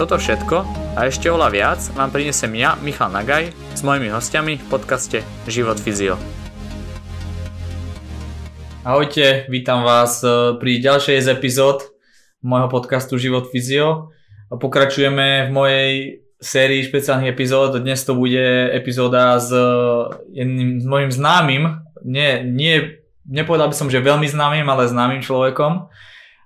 Toto všetko a ešte oľa viac vám prinesem ja, Michal Nagaj, s mojimi hostiami v podcaste Život Fyzio. Ahojte, vítam vás eh, pri ďalšej z epizód môjho podcastu Život Fyzio. Pokračujeme v mojej sérii špeciálnych epizód. Dnes to bude epizóda s jedným s mojim známym, nie, nie, nepovedal by som, že veľmi známym, ale známym človekom.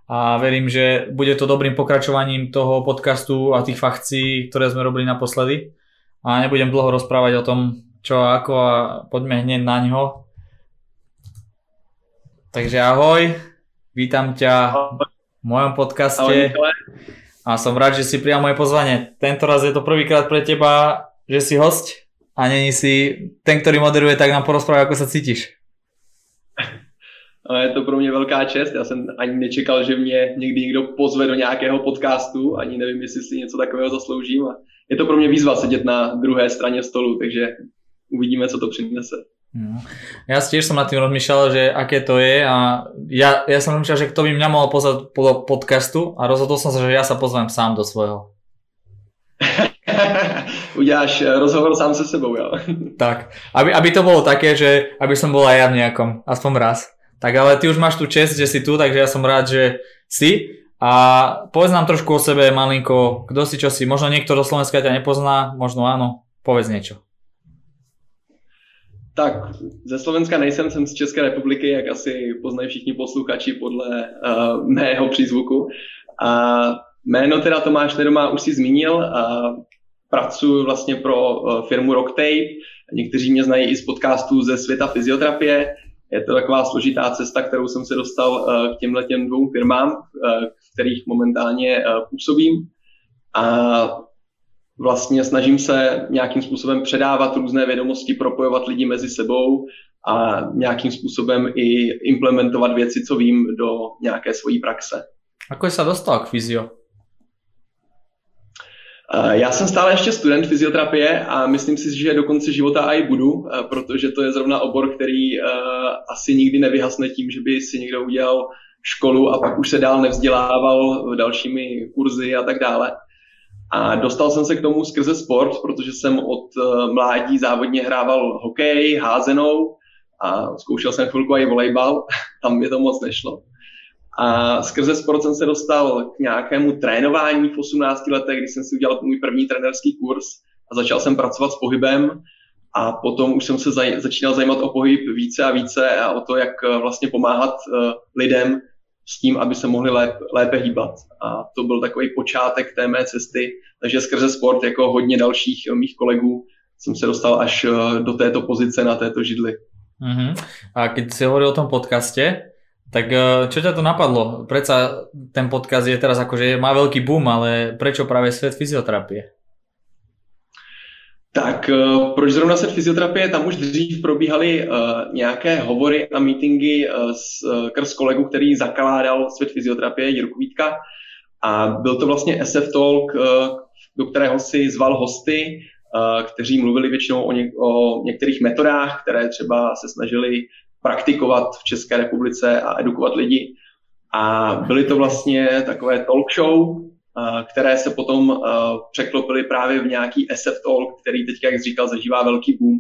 A verím, že bude to dobrým pokračovaním toho podcastu a tých fakcií, ktoré sme robili naposledy. A nebudem dlho rozprávať o tom, čo a ako a poďme hneď na ňo. Takže ahoj, vítam ťa v mojom podcaste. A som rád, že si prijal moje pozvanie. Tento raz je to prvýkrát pre teba, že si host a není si ten, ktorý moderuje, tak nám porozprávaj, ako sa cítiš. Je to pro mě velká čest. Já jsem ani nečekal, že mě někdy někdo pozve do nějakého podcastu. Ani nevím, jestli si něco takového zasloužím. A je to pro mě výzva sedět na druhé straně stolu, takže uvidíme, co to přinese. No. Ja tiež som nad tým rozmýšľal, že aké to je a ja, ja som rozmýšľal, že kto by mňa mohol pozvať po podcastu a rozhodol som sa, že ja sa pozvem sám do svojho. Uděláš eh, rozhovor sám se sebou, jo. tak, aby, aby to bolo také, že aby som bol aj ja v nejakom, aspoň raz. Tak ale ty už máš tu čest, že si tu, takže ja som rád, že si. A povedz nám trošku o sebe malinko, kto si, čo si. Možno niekto do Slovenska ťa nepozná, možno áno. Povedz niečo. Tak, ze Slovenska nejsem, jsem z České republiky, jak asi poznají všichni posluchači podle uh, mého přízvuku. A jméno teda Tomáš Nedoma už si zmínil. Uh, pracuji vlastně pro uh, firmu Rocktape. Někteří mě znají i z podcastů ze světa fyzioterapie. Je to taková složitá cesta, kterou jsem se dostal uh, k těmhle těm dvou firmám, v kterých momentálně uh, působím. A vlastně snažím se nějakým způsobem předávat různé vědomosti, propojovat lidi mezi sebou a nějakým způsobem i implementovat věci, co vím, do nějaké svojí praxe. Ako se dostal k fyzio? Já jsem stále ještě student fyzioterapie a myslím si, že do konce života i budu, protože to je zrovna obor, který asi nikdy nevyhasne tím, že by si někdo udělal školu a pak už se dál nevzdělával dalšími kurzy a tak dále. A dostal jsem se k tomu skrze sport, protože jsem od eh, mládí závodně hrával hokej, házenou a zkoušel jsem chvilku i volejbal, tam mi to moc nešlo. A skrze sport jsem se dostal k nějakému trénování v 18 letech, kdy jsem si udělal můj první trenerský kurz a začal jsem pracovat s pohybem a potom už jsem se zaj- začínal zajímat o pohyb více a více a o to, jak eh, vlastně pomáhat uh, lidem s tím, aby se mohli lépe, lépe hýbat. A to byl takový počátek té mé cesty, takže skrze sport, jako hodně dalších mých kolegů, jsem se dostal až eh, do této pozice na této židli. Uh-huh. A keď si hovoril o tom podcaste, tak eh, čo ťa to napadlo? Prečo ten podcast je teraz akože má veľký boom, ale prečo práve svet fyzioterapie? Tak eh, proč zrovna se fyzioterapie? Tam už dřív probíhaly uh, nějaké hovory a meetingy uh, s, uh, krz kolegu, který zakládal svět fyzioterapie, Jirku Vítka. A byl to vlastně SF Talk, uh, do kterého si zval hosty, uh, kteří mluvili většinou o, něk- o některých metodách, které třeba se snažili praktikovat v České republice a edukovat lidi. A byly to vlastně takové talk show, které se potom překlopily právě v nějaký SF Talk, který teď, jak jsi říkal, zažívá velký boom.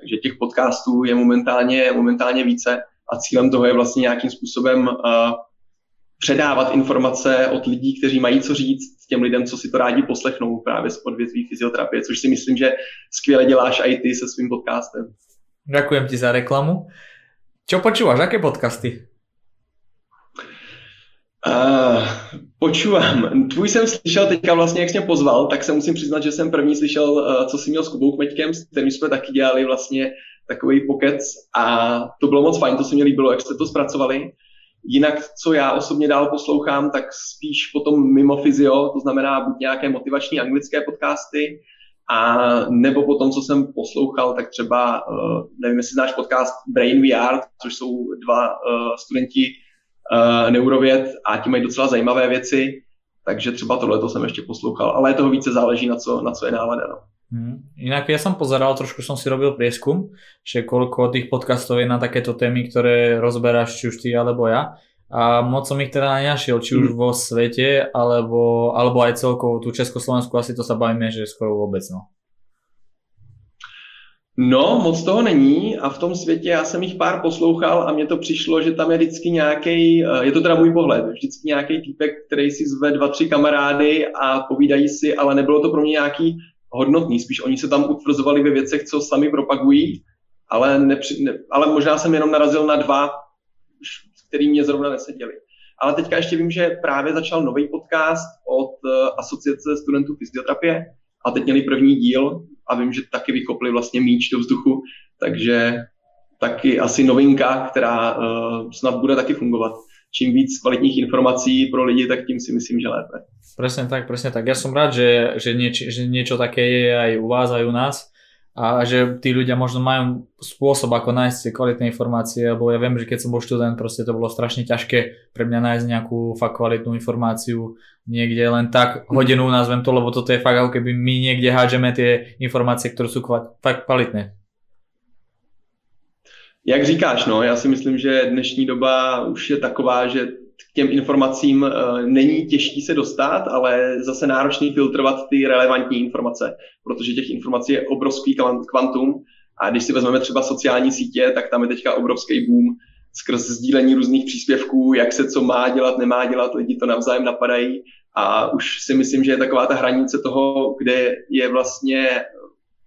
Takže těch podcastů je momentálně, momentálně více a cílem toho je vlastně nějakým způsobem předávat informace od lidí, kteří mají co říct těm lidem, co si to rádi poslechnou právě z odvětví fyzioterapie, což si myslím, že skvěle děláš i ty se svým podcastem. Ďakujem ti za reklamu. Čo počúvaš? Aké podcasty? Uh, počúvam. Tvůj jsem slyšel teďka vlastně, jak jsi mě pozval, tak se musím přiznat, že jsem první slyšel, uh, co jsi měl s Kubou Kmeďkem, s kterým jsme taky dělali vlastně takový pokec a to bylo moc fajn, to se mi líbilo, jak jste to zpracovali. Jinak, co já osobně dál poslouchám, tak spíš potom mimo fyzio, to znamená buď nějaké motivační anglické podcasty, a nebo potom, co jsem poslouchal, tak třeba, uh, nevím, jestli znáš podcast Brain VR, což jsou dva uh, studenti uh, neurověd a ti mají docela zajímavé věci, takže třeba tohle to jsem ještě poslouchal, ale toho více záleží na co, na co je nálada. No. Hmm. Inak ja som pozeral, trošku som si robil prieskum, že koľko tých podcastov je na takéto témy, ktoré rozberáš či už ty alebo ja. A moc som ich teda nenašiel, či už mm. vo svete, alebo, alebo aj celkovo tu Československu, asi to sa bavíme, že skoro vôbec. No. No, moc toho není a v tom světě já jsem jich pár poslouchal a mně to přišlo, že tam je vždycky nějaký, eh, je to teda můj pohled, vždycky nějaký týpek, který si zve dva, tři kamarády a povídají si, ale nebylo to pro mě nějaký hodnotný, spíš oni se tam utvrzovali ve věcech, co sami propagují, ale, nepři, ne, ale možná jsem jenom narazil na dva, který mě zrovna neseděli. Ale teďka ještě vím, že právě začal nový podcast od uh, Asociace studentů fyzioterapie a teď měli první díl a vím, že taky vykopli vlastně míč do vzduchu, takže taky asi novinka, která uh, snad bude taky fungovat. Čím víc kvalitních informací pro lidi, tak tím si myslím, že lépe. Presne tak, presne tak. Ja som rád, že, že, nieč, že niečo také je aj u vás, aj u nás a že tí ľudia možno majú spôsob, ako nájsť si kvalitné informácie, lebo ja viem, že keď som bol študent, proste to bolo strašne ťažké pre mňa nájsť nejakú fakt kvalitnú informáciu niekde len tak hodinu nazvem to, lebo toto je fakt ako keby my niekde hádžeme tie informácie, ktoré sú fakt kvalitné. Jak říkáš, no, já si myslím, že dnešní doba už je taková, že k těm informacím uh, není těžký se dostat, ale zase náročný filtrovat ty relevantní informace, protože těch informací je obrovský kvantum a když si vezmeme třeba sociální sítě, tak tam je teďka obrovský boom skrz sdílení různých příspěvků, jak se co má dělat, nemá dělat, lidi to navzájem napadají a už si myslím, že je taková ta hranice toho, kde je vlastně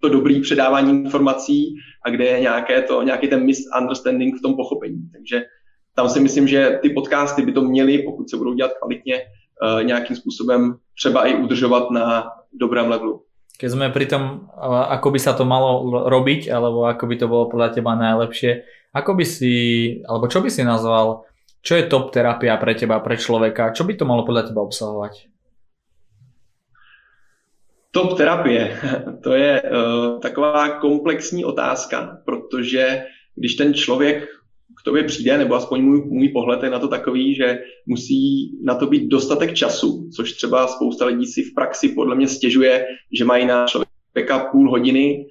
to dobrý předávání informací a kde je nějaké to, nějaký ten misunderstanding v tom pochopení. Takže tam si myslím, že ty podcasty by to měly, pokud se budou dělat kvalitně, uh, nějakým způsobem třeba i udržovat na dobrém levelu. Keď sme pri tom, ako by sa to malo robiť, alebo ako by to bolo podľa teba najlepšie, ako by si, alebo čo by si nazval, čo je top terapia pre teba, pre človeka, čo by to malo podľa teba obsahovať? Top terapie, to je uh, taková komplexní otázka, protože když ten člověk k tobě přijde, nebo aspoň můj, můj pohled je na to takový, že musí na to být dostatek času, což třeba spousta lidí si v praxi podle mě stěžuje, že mají na člověka půl hodiny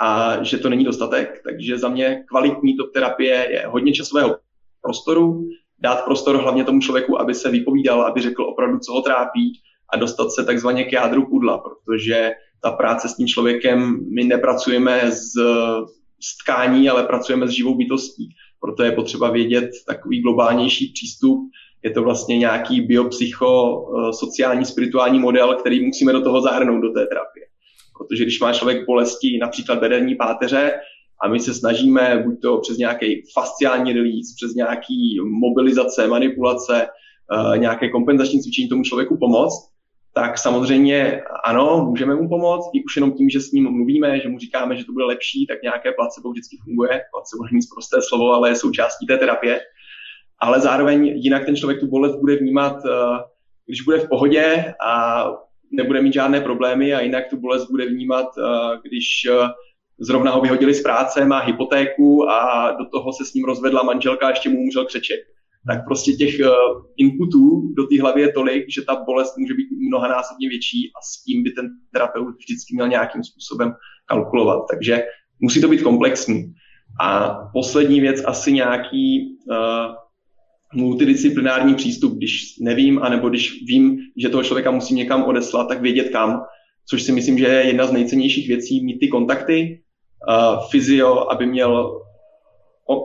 a že to není dostatek. Takže za mě kvalitní top terapie je hodně časového prostoru, dát prostor hlavně tomu člověku, aby se vypovídal, aby řekl opravdu, co ho trápí a dostat se takzvaně k jádru pudla, protože ta práce s tím člověkem, my nepracujeme z, z tkání, ale pracujeme s živou bytostí. Proto je potřeba vědět takový globálnější přístup. Je to vlastně nějaký biopsycho, eh, sociální, spirituální model, který musíme do toho zahrnout do té terapie. Protože když má člověk bolesti například bederní páteře, a my se snažíme buď to přes nějaký fasciální release, přes nějaký mobilizace, manipulace, eh, nějaké kompenzační cvičení tomu člověku pomoct, tak samozřejmě ano, můžeme mu pomoct, i už jenom tím, že s ním mluvíme, že mu říkáme, že to bude lepší, tak nějaké placebo vždycky funguje. Placebo není prosté slovo, ale je součástí té terapie. Ale zároveň jinak ten člověk tu bolest bude vnímat, eh, když bude v pohodě a nebude mít žádné problémy a jinak tu bolest bude vnímat, eh, když eh, zrovna ho vyhodili z práce, má hypotéku a do toho se s ním rozvedla manželka a ještě mu umřel křeček tak prostě těch uh, inputů do té hlavy je tolik, že ta bolest může být mnohanásobně větší a s tím by ten terapeut vždycky měl nějakým způsobem kalkulovat. Takže musí to být komplexní. A poslední věc asi nějaký uh, multidisciplinární přístup, když nevím, anebo když vím, že toho člověka musím někam odeslat, tak vědět kam, což si myslím, že je jedna z nejcennějších věcí, mít ty kontakty, uh, fyzio, aby měl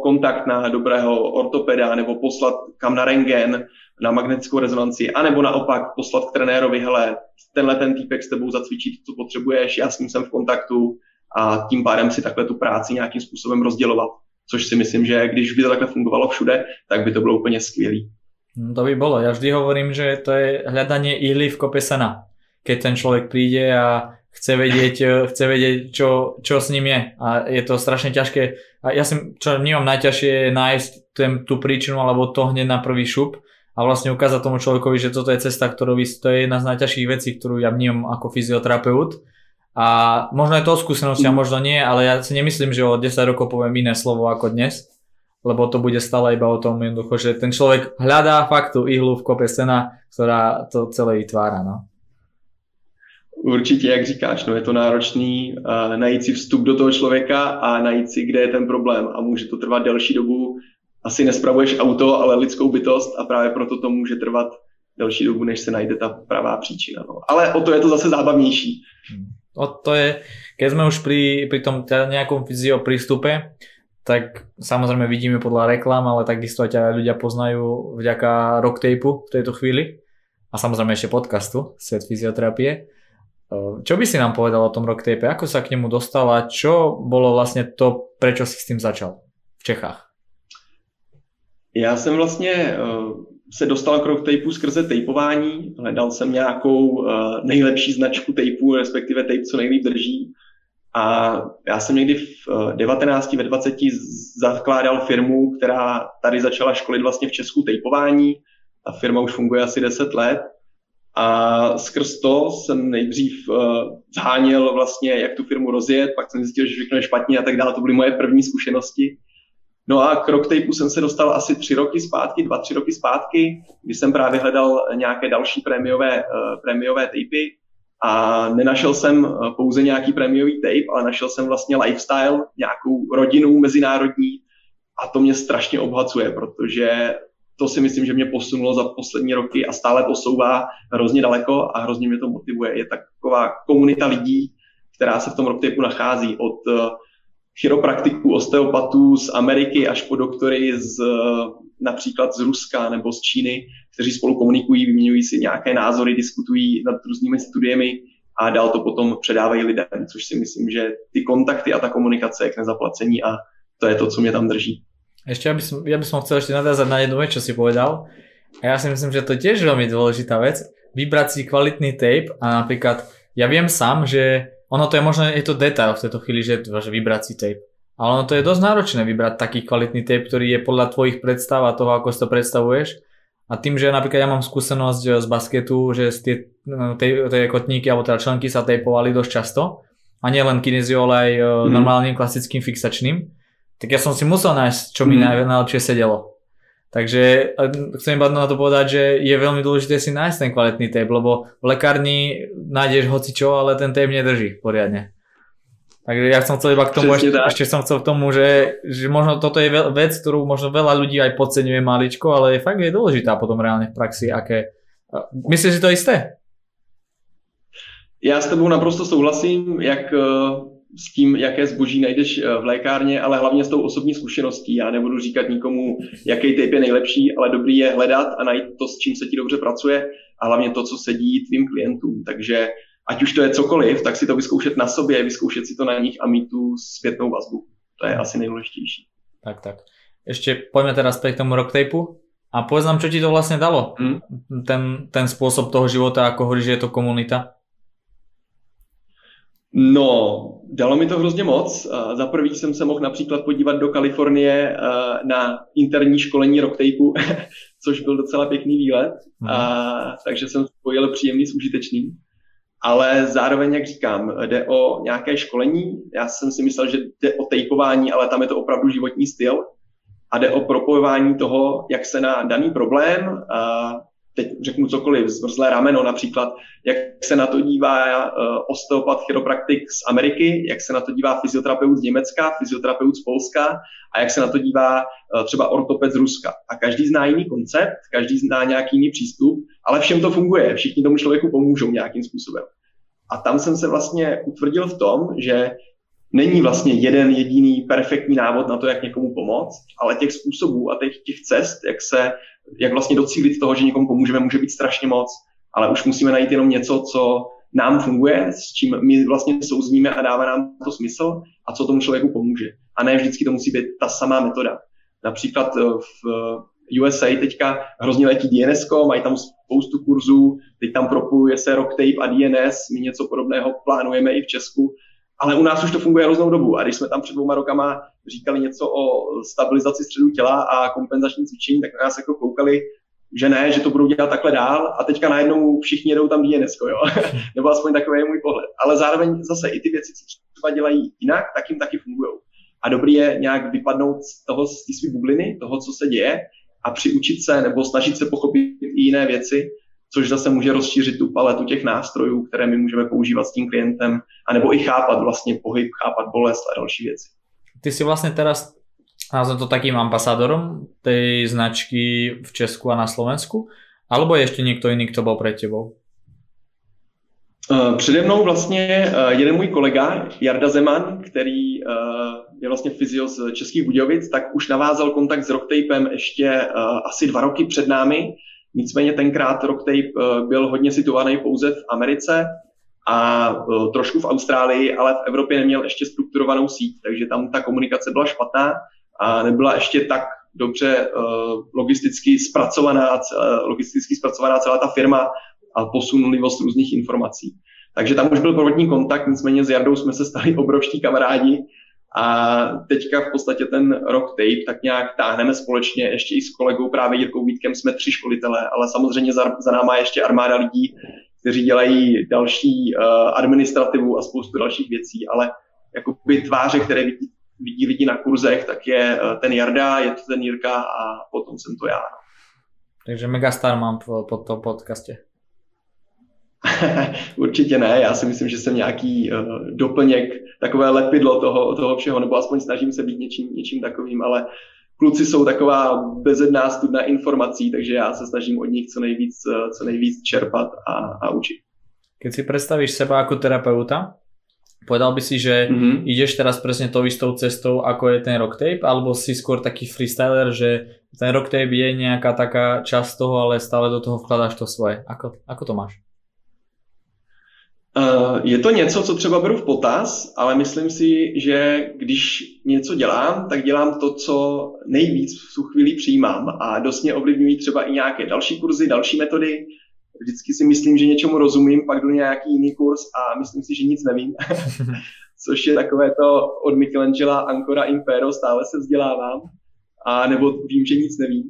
kontakt na dobrého ortopeda nebo poslat kam na rengen, na magnetickou rezonanci, anebo naopak poslat k trenérovi, hele, tenhle ten týpek s tebou zacvičit, co potřebuješ, já s ním jsem v kontaktu a tím pádem si takhle tu práci nějakým způsobem rozdělovat. Což si myslím, že když by to takhle fungovalo všude, tak by to bylo úplně skvělý. No to by bolo. Ja vždy hovorím, že to je hľadanie ihly v kope sena. Keď ten človek príde a chce vedieť, e, chce vedieť čo, čo s ním je a je to strašne ťažké. A ja si, čo vnímam najťažšie je nájsť ten, tú príčinu alebo to hneď na prvý šup a vlastne ukázať tomu človekovi, že toto je cesta, ktorú vy, to je jedna z najťažších vecí, ktorú ja vnímam ako fyzioterapeut. A možno je to skúsenosť a možno nie, ale ja si nemyslím, že o 10 rokov poviem iné slovo ako dnes, lebo to bude stále iba o tom jednoducho, že ten človek hľadá faktu ihlu v kope sena, ktorá to celé vytvára. No. Určitě, jak říkáš, no je to náročný uh, najít si vstup do toho člověka a najít si, kde je ten problém a může to trvat delší dobu. Asi nespravuješ auto, ale lidskou bytost a právě proto to může trvat delší dobu, než se najde ta pravá příčina. No. Ale o to je to zase zábavnější. O to je, keď sme už pri, pri tom teda nejakom fyzio prístupe, tak samozrejme vidíme podľa reklam, ale takisto aj ťa ľudia poznajú vďaka rocktapeu v tejto chvíli a samozrejme ešte podcastu Svet fyzioterapie. Čo by si nám povedal o tom rocktape? Ako sa k nemu dostal a čo bolo vlastně to, prečo si s tím začal v Čechách? Já jsem vlastně uh, se dostal k rocktapeu skrze tejpování. Hledal jsem nějakou uh, nejlepší značku tejpu, respektive tape, co nejlíp drží. A já jsem někdy v uh, 19, ve 20 zakládal firmu, která tady začala školit vlastně v Česku tejpování. Ta firma už funguje asi 10 let a skrz to jsem nejdřív uh, zháněl vlastně, jak tu firmu rozjet, pak jsem zjistil, že všechno je špatně a tak dále. To byly moje první zkušenosti. No a k rocktapeu jsem se dostal asi tři roky zpátky, dva, tři roky zpátky, kdy jsem právě hledal nějaké další prémiové, uh, prémiové tapy a nenašel jsem uh, pouze nějaký prémiový tape, ale našel jsem vlastně lifestyle, nějakou rodinu mezinárodní a to mě strašně obhacuje, protože to si myslím, že mě posunulo za poslední roky a stále posouvá hrozně daleko a hrozně mě to motivuje. Je taková komunita lidí, která se v tom rocktapu nachází od eh, chiropraktiků, osteopatů z Ameriky až po doktory z, eh, například z Ruska nebo z Číny, kteří spolu komunikují, vyměňují si nějaké názory, diskutují nad různými studiemi a dál to potom předávají lidem, což si myslím, že ty kontakty a ta komunikace je k nezaplacení a to je to, co mě tam drží. Ešte, aby som, ja by som chcel ešte nadázať na jednu vec, čo si povedal. A ja si myslím, že to je tiež veľmi dôležitá vec. Vybrať si kvalitný tape a napríklad, ja viem sám, že ono to je možno, je to detail v tejto chvíli, že, že vybrať si tape. Ale ono to je dosť náročné vybrať taký kvalitný tape, ktorý je podľa tvojich predstav a toho, ako si to predstavuješ. A tým, že napríklad ja mám skúsenosť z basketu, že tie, tie, tie kotníky alebo teda členky sa tejpovali dosť často. A nie len kinezio, ale aj mm. normálnym klasickým fixačným tak ja som si musel nájsť, čo mi mm. najlepšie sedelo. Takže chcem iba na to povedať, že je veľmi dôležité si nájsť ten kvalitný tape, lebo v lekárni nájdeš hoci čo, ale ten tape nedrží poriadne. Takže ja som chcel iba k tomu, ešte, ešte som chcel k tomu, že, že možno toto je vec, ktorú možno veľa ľudí aj podceňuje maličko, ale je fakt je dôležitá potom reálne v praxi, aké... Myslíš si to isté? Já s tebou naprosto souhlasím, jak s tím, jaké zboží najdeš eh, v lékárně, ale hlavně s tou osobní zkušeností. Já nebudu říkat nikomu, jaký typ je nejlepší, ale dobrý je hledat a najít to, s čím se ti dobře pracuje a hlavně to, co sedí tvým klientům. Takže ať už to je cokoliv, tak si to vyzkoušet na sobě, vyzkoušet si to na nich a mít tu zpětnou vazbu. To je asi nejdůležitější. Tak, tak. Ještě pojďme teda zpět k tomu rocktapeu. A povedz nám, čo ti to vlastně dalo? Hmm? Ten, ten způsob toho života, jako hovoríš, že je to komunita? No, dalo mi to hrozně moc. Za prvý jsem se mohl například podívat do Kalifornie na interní školení rocktapeu, což byl docela pěkný výlet, hmm. a, takže jsem spojil příjemný s užitečným. Ale zároveň, jak říkám, jde o nějaké školení. Já jsem si myslel, že jde o tejpování, ale tam je to opravdu životní styl. A jde o propojování toho, jak se na daný problém teď řeknu cokoliv, zmrzlé rameno například, jak se na to dívá uh, osteopat, chiropraktik z Ameriky, jak se na to dívá fyzioterapeut z Německa, fyzioterapeut z Polska a jak se na to dívá uh, třeba ortoped z Ruska. A každý zná jiný koncept, každý zná nějaký jiný přístup, ale všem to funguje, všichni tomu člověku pomůžou nějakým způsobem. A tam jsem se vlastně utvrdil v tom, že není vlastně jeden jediný perfektní návod na to, jak někomu pomoct, ale těch způsobů a těch, těch cest, jak se jak vlastně docílit toho, že někomu pomůžeme, může být strašně moc, ale už musíme najít jenom něco, co nám funguje, s čím my vlastně souzníme a dává nám to smysl a co tomu člověku pomůže. A ne vždycky to musí být ta samá metoda. Například eh, v, USA teďka hrozně letí DNS, mají tam spoustu kurzů, teď tam propojuje se Rocktape a DNS, my něco podobného plánujeme i v Česku, ale u nás už to funguje hroznou dobu a když jsme tam před dvouma rokama říkali něco o stabilizaci středu těla a kompenzační cvičení, tak nás jako koukali, že ne, že to budou dělat takhle dál a teďka najednou všichni jedou tam DNS, jo? nebo aspoň takový je můj pohled. Ale zároveň zase i ty věci, co třeba dělají jinak, tak jim taky fungují. A dobrý je nějak vypadnout z toho, z té své bubliny, toho, co se děje a přiučit se nebo snažit se pochopit i jiné věci, což zase může rozšířit tu paletu těch nástrojů, které my můžeme používat s tím klientem, anebo i chápat vlastně pohyb, chápat bolest a další věci. Ty si vlastně teraz nazvem to takým ambasádorom tej značky v Česku a na Slovensku? Alebo je ještě někdo jiný, kdo byl před tebou? Eh, přede mnou vlastně eh, jeden můj kolega, Jarda Zeman, který eh, je vlastně fyzio z Českých Budějovic, tak už navázal kontakt s Rocktapem ještě asi dva roky před námi. Nicméně tenkrát Rocktape byl hodně situovaný pouze v Americe a trošku v Austrálii, ale v Evropě neměl ještě strukturovanou síť, takže tam ta komunikace byla špatná a nebyla ještě tak dobře logisticky zpracovaná, logisticky zpracovaná celá ta firma a posunulivost různých informací. Takže tam už byl prvotní kontakt, nicméně s Jardou jsme se stali obrovští kamarádi a teďka v podstatě ten rok tape tak nějak táhneme společně, ještě i s kolegou právě Jirkou Vítkem jsme tři školitelé, ale samozřejmě za, za náma je ještě armáda lidí, kteří dělají další uh, administrativu a spoustu dalších věcí, ale jako by tváře, které vidí, vidí lidi na kurzech, tak je uh, ten Jarda, je to ten Jirka a potom jsem to já. Takže megastar mám pod to podcastě. Určitě ne, já si myslím, že jsem nějaký uh, doplněk, takové lepidlo toho, toho všeho, nebo aspoň snažím se být něčím, něčím takovým, ale kluci jsou taková bezedná studna informací, takže já se snažím od nich co nejvíc, uh, co nejvíc čerpat a, a učit. Keď si představíš seba jako terapeuta, povedal by si, že mm-hmm. ideš teraz presne tou istou cestou, ako je ten rocktape, alebo si skôr taký freestyler, že ten rocktape je nejaká taká časť toho, ale stále do toho vkladáš to svoje. Ako, ako to máš? Eh, je to něco, co třeba beru v potaz, ale myslím si, že když něco dělám, tak dělám to, co nejvíc v tu chvíli přijímám a dost mě ovlivňují třeba i nějaké další kurzy, další metody. Vždycky si myslím, že něčemu rozumím, pak jdu nějaký jiný kurz a myslím si, že nic nevím. Což je takové to od Michelangela Ancora Impero, stále se vzdělávám, a nebo vím, že nic nevím.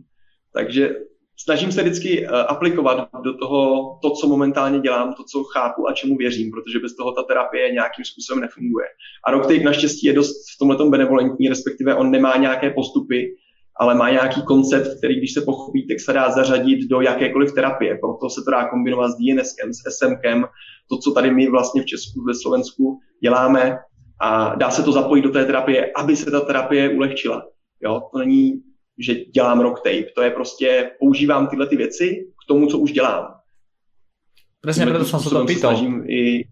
Takže snažím se vždycky eh, aplikovat do toho to, co momentálně dělám, to, co chápu a čemu věřím, protože bez toho ta terapie nějakým způsobem nefunguje. A Rocktape naštěstí je dost v tomhle benevolentní, respektive on nemá nějaké postupy, ale má nějaký koncept, který když se pochopí, tak se dá zařadit do jakékoliv terapie. Proto se to dá kombinovat s DNSkem, s SMkem, to, co tady my vlastně v Česku, ve Slovensku děláme a dá se to zapojit do té terapie, aby se ta terapie ulehčila. Jo, to není že dělám rock tape. To je prostě, používám tyhle ty věci k tomu, co už dělám. Presne preto som sa to pýtal. I...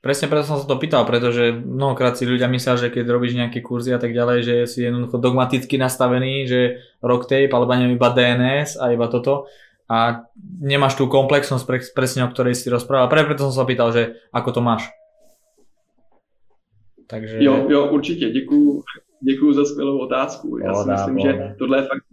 Presne preto som sa to pýtal, pretože mnohokrát si ľudia myslia, že keď robíš nejaké kurzy a tak ďalej, že si jednoducho dogmaticky nastavený, že rock tape alebo neviem iba DNS a iba toto a nemáš tú komplexnosť pre, presne o ktorej si rozprával. Pre, preto som sa pýtal, že ako to máš. Takže... Jo, jo, určitě, děkuju. Děkuji za skvělou otázku. Já si myslím, že tohle je fakt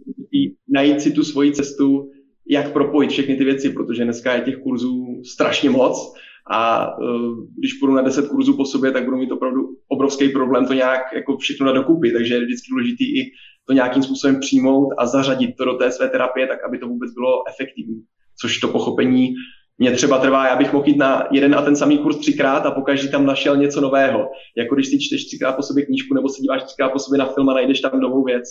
najít si tu svoji cestu, jak propojit všechny ty věci, protože dneska je těch kurzů strašně moc a uh, když půjdu na 10 kurzů po sobě, tak budu mít opravdu obrovský problém to nějak jako všechno dát dokupy, takže je vždycky důležitý i to nějakým způsobem přijmout a zařadit to do té své terapie, tak aby to vůbec bylo efektivní. Což to pochopení mě třeba trvá, já bych mohl jít na jeden a ten samý kurz třikrát a pokaždý tam našel něco nového. Jako když si čteš třikrát po sobě knížku nebo se díváš třikrát po sobě na film a najdeš tam novou věc.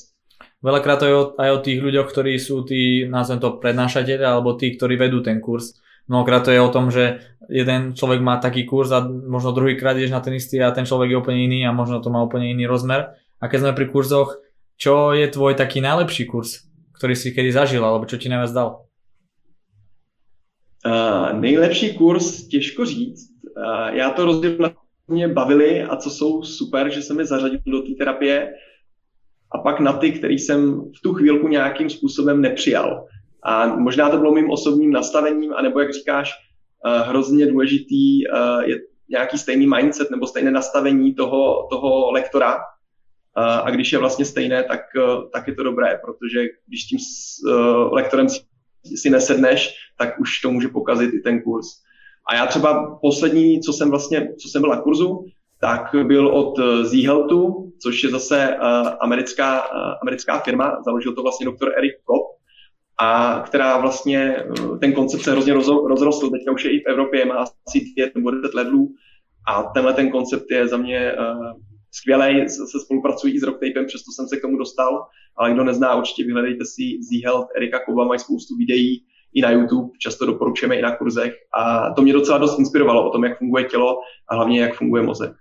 Veľakrát to je aj o tých ľuďoch, ktorí sú tí, nazvem to, prednášateľe, alebo tí, ktorí vedú ten kurz. Mnohokrát to je o tom, že jeden človek má taký kurz a možno druhýkrát ideš na ten istý a ten človek je úplne iný a možno to má úplne iný rozmer. A keď sme pri kurzoch, čo je tvoj taký najlepší kurz, ktorý si kedy zažil, alebo čo ti najviac dal? Uh, nejlepší kurz, těžko říct. Uh, já to rozdělím na mě bavili a co jsou super, že se mi zařadil do té terapie a pak na ty, který jsem v tu chvílku nějakým způsobem nepřijal. A možná to bylo mým osobním nastavením, anebo jak říkáš, uh, hrozně důležitý je nějaký stejný mindset nebo stejné nastavení toho, toho lektora, a když je vlastně stejné, tak, tak je to dobré, protože když s tím lektorem si nesedneš, tak už to může pokazit i ten kurz. A já třeba poslední, co jsem vlastně, co jsem byl na kurzu, tak byl od Zieheltu, což je zase americká, americká firma, založil to vlastně doktor Eric Kopp, a která vlastně ten koncept se hrozně rozrostl, teďka už je i v Evropě, má asi 5 nebo 10 levelů. A tenhle ten koncept je za mě uh, skvělý, se spolupracují i s Rocktapem, přesto jsem se k tomu dostal, ale kdo nezná, určitě vyhledejte si Z-Health, Erika Koba, mají spoustu videí i na YouTube, často doporučujeme i na kurzech a to mě docela dost inspirovalo o tom, jak funguje tělo a hlavně jak funguje mozek.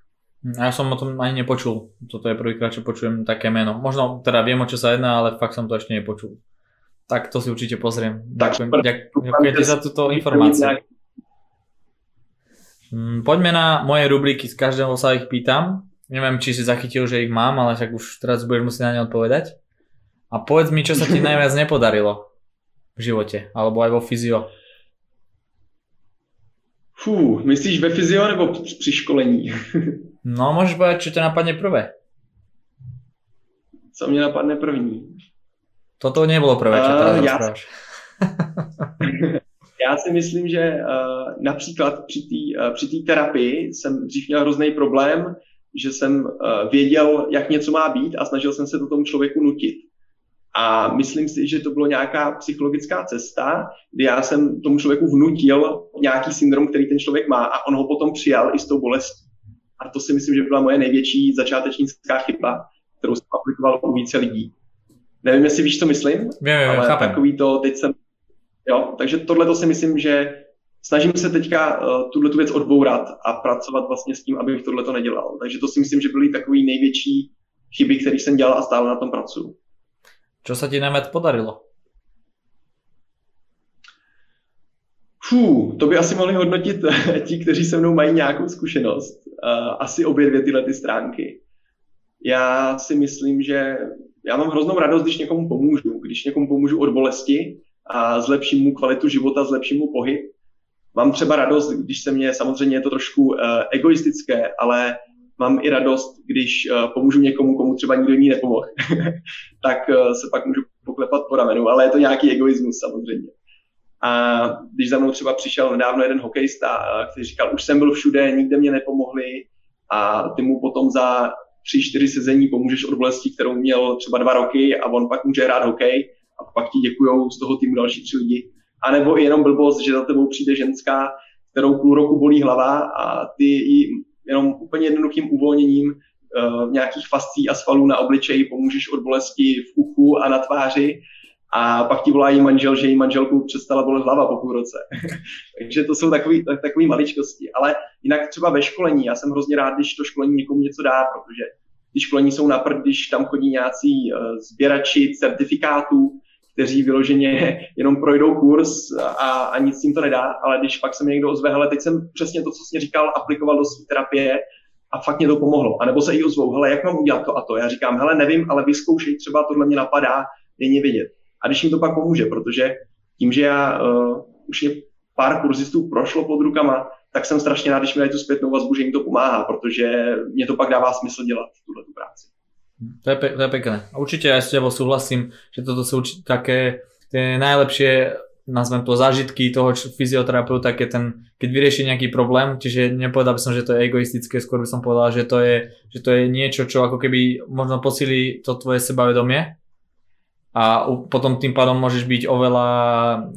Ja som o tom ani nepočul. Toto je prvýkrát, čo počujem také meno. Možno teda viem, o čo sa jedná, ale fakt som to ešte nepočul. Tak to si určite pozriem. Ďakujem, ďakujem ti za túto informáciu. Mm, poďme na moje rubriky, z každého sa ich pýtam. Neviem, či si zachytil, že ich mám, ale však už teraz budeš musieť na ne odpovedať. A povedz mi, čo sa ti najviac nepodarilo v živote, alebo aj vo fyzio. Fú, myslíš ve fyzio nebo při školení? no, môžeš povedať, čo ťa napadne prvé. Co mě napadne první? Toto nebolo prvé, čo teraz uh, ja... Já si myslím, že uh, například při té uh, při terapii jsem dřív měl hrozný problém, že jsem uh, věděl, jak něco má být a snažil jsem se to tomu člověku nutit. A myslím si, že to bylo nějaká psychologická cesta, kdy já jsem tomu člověku vnutil nějaký syndrom, který ten člověk má a on ho potom přijal i s tou bolestí. A to si myslím, že byla moje největší začátečnická chyba, kterou jsem aplikoval u více lidí. Nevím, jestli víš, co myslím, vím, vím, ale chápem. takový to, teď jsem Jo? Takže tohle to si myslím, že snažím se teďka uh, tuhle tu věc odbourat a pracovat vlastně s tím, abych tohle to nedělal. Takže to si myslím, že byly takový největší chyby, které jsem dělal a stále na tom pracuji. Co se ti najmä podarilo? Fú, to by asi mohli hodnotit ti, kteří se mnou mají nějakou zkušenost. Uh, asi obě dvě tyhle ty stránky. Já si myslím, že já mám hroznou radost, když někomu pomůžu. Když někomu pomůžu od bolesti, a zlepším mu kvalitu života, zlepším mu pohyb. Mám třeba radost, když se mě, samozřejmě je to trošku uh, egoistické, ale mám i radost, když uh, pomůžu někomu, komu třeba nikdo jiný nepomohl. tak uh, se pak můžu poklepat po ramenu, ale je to nějaký egoismus samozřejmě. A když za mnou třeba přišel nedávno jeden hokejista, který říkal, už jsem byl všude, nikde mě nepomohli a ty mu potom za tři, čtyři sezení pomůžeš od bolesti, kterou měl třeba dva roky a on pak může hrát hokej a pak ti děkují z toho týmu další tři lidi. A nebo i jenom blbost, že za tebou přijde ženská, kterou půl roku bolí hlava a ty ji jenom úplně jednoduchým uvolněním uh, nějakých fascí a svalů na obličeji pomůžeš od bolesti v uchu a na tváři a pak ti volá jí manžel, že jí manželku přestala bolet hlava po půl roce. Takže to jsou takové takový maličkosti. Ale jinak třeba ve školení, já jsem hrozně rád, když to školení někomu něco dá, protože ty školení jsou na když tam chodí nějací uh, sběrači certifikátů, kteří vyloženě jenom projdou kurz a, a nic jim to nedá, ale když pak se mi někdo ozve, hele, teď jsem přesně to, co jsi říkal, aplikoval do své terapie a fakt mě to pomohlo. A nebo se i ozvou, hele, jak mám udělat to a to? Já říkám, hele, nevím, ale vyzkoušej, třeba tohle mě napadá, není vidět. A když jim to pak pomůže, protože tím, že já uh, už je pár kurzistů prošlo pod rukama, tak jsem strašně rád, když mi dají tu zpětnou vazbu, že jim to pomáhá, protože mě to pak dává smysl dělat. To je, to je pekné. Určite aj s tebou súhlasím, že toto sú také tie najlepšie nazvem to zážitky toho fyzioterapeuta, keď, ten, keď vyrieši nejaký problém, čiže nepovedal by som, že to je egoistické, skôr by som povedal, že to je, že to je niečo, čo ako keby možno posíli to tvoje sebavedomie a potom tým pádom môžeš byť oveľa,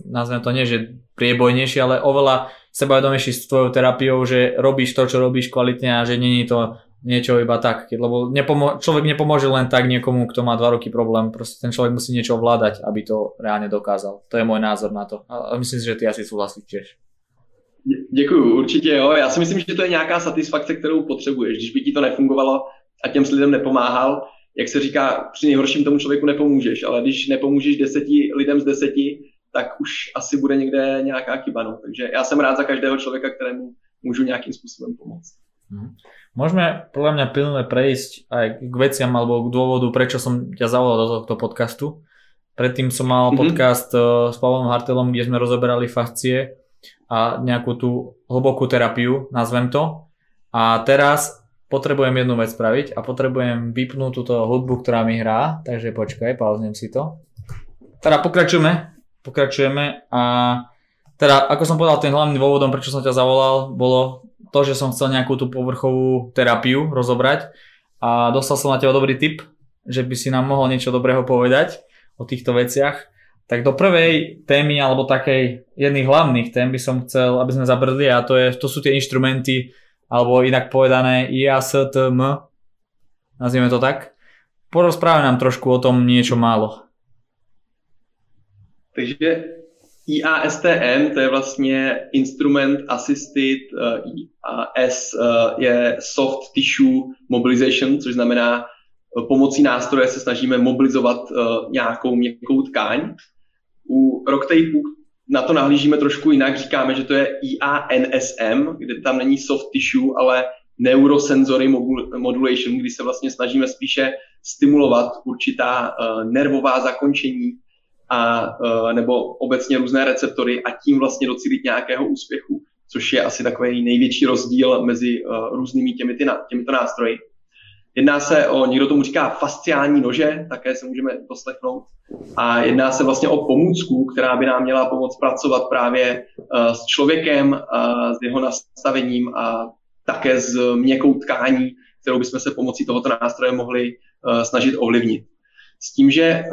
nazvem to nie, že priebojnejší, ale oveľa sebavedomejší s tvojou terapiou, že robíš to, čo robíš kvalitne a že není to niečo iba tak, lebo nepomo- človek nepomôže len tak niekomu, kto má dva roky problém, proste ten človek musí niečo ovládať, aby to reálne dokázal. To je môj názor na to a myslím si, že ty asi súhlasíš tiež. Děkuju, určitě jo. Já si myslím, že to je nějaká satisfakce, kterou potřebuješ. Když by ti to nefungovalo a těm lidem nepomáhal, jak se říká, při nejhorším tomu člověku nepomůžeš, ale když nepomůžeš deseti lidem z deseti, tak už asi bude někde nějaká chyba. No. Takže já jsem rád za každého člověka, kterému můžu nějakým způsobem pomoct. Hmm. Môžeme podľa mňa pilne prejsť aj k veciam alebo k dôvodu, prečo som ťa zavolal do tohto podcastu. Predtým som mal mm-hmm. podcast uh, s Pavlom Hartelom, kde sme rozoberali fascie a nejakú tú hlbokú terapiu, nazvem to. A teraz potrebujem jednu vec spraviť a potrebujem vypnúť túto hudbu, ktorá mi hrá, takže počkaj, pauznem si to. Teda pokračujeme, pokračujeme a teda ako som povedal, ten hlavným dôvodom, prečo som ťa zavolal, bolo to, že som chcel nejakú tú povrchovú terapiu rozobrať a dostal som na teba dobrý tip, že by si nám mohol niečo dobrého povedať o týchto veciach. Tak do prvej témy alebo takej jedných hlavných tém by som chcel, aby sme zabrdli a to, je, to sú tie inštrumenty alebo inak povedané IASTM, nazvime to tak. Porozprávaj nám trošku o tom niečo málo. Takže IASTM to je vlastně Instrument Assisted uh, S uh, je Soft Tissue Mobilization, což znamená uh, pomocí nástroje se snažíme mobilizovat nějakou měkkou tkáň. U rocktapeů na to nahlížíme trošku jinak, říkáme, že to je IANSM, kde tam není soft tissue, ale neurosensory modulation, kdy se vlastně snažíme spíše stimulovat určitá nervová zakončení a, uh, nebo obecně různé receptory a tím vlastně docílit nějakého úspěchu, což je asi takový největší rozdíl mezi uh, různými těmito, těmito nástroji. Jedná se o, někdo tomu říká fasciální nože, také se můžeme doslechnout. A jedná se vlastně o pomůcku, která by nám měla pomoct pracovat právě uh, s člověkem, s jeho nastavením a také s měkkou tkání, kterou bychom se pomocí tohoto nástroje mohli snažit ovlivnit. S tím, že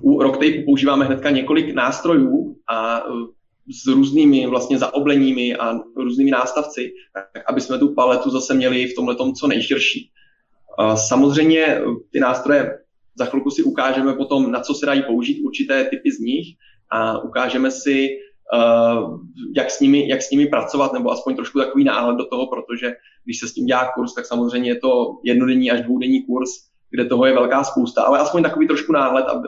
u Rocktape používáme hnedka několik nástrojů a e, s různými vlastně zaobleními a různými nástavci, tak aby jsme tu paletu zase měli v tomhle co nejširší. Samozřejmě ty nástroje za chvilku si ukážeme potom, na co se dají použít určité typy z nich a ukážeme si, e, jak s, nimi, jak s nimi pracovat, nebo aspoň trošku takový náhled do toho, protože když se s tím dělá kurz, tak samozřejmě je to jednodenní až dvoudenní kurz, kde toho je velká spousta, ale aspoň takový trošku náhled a uh,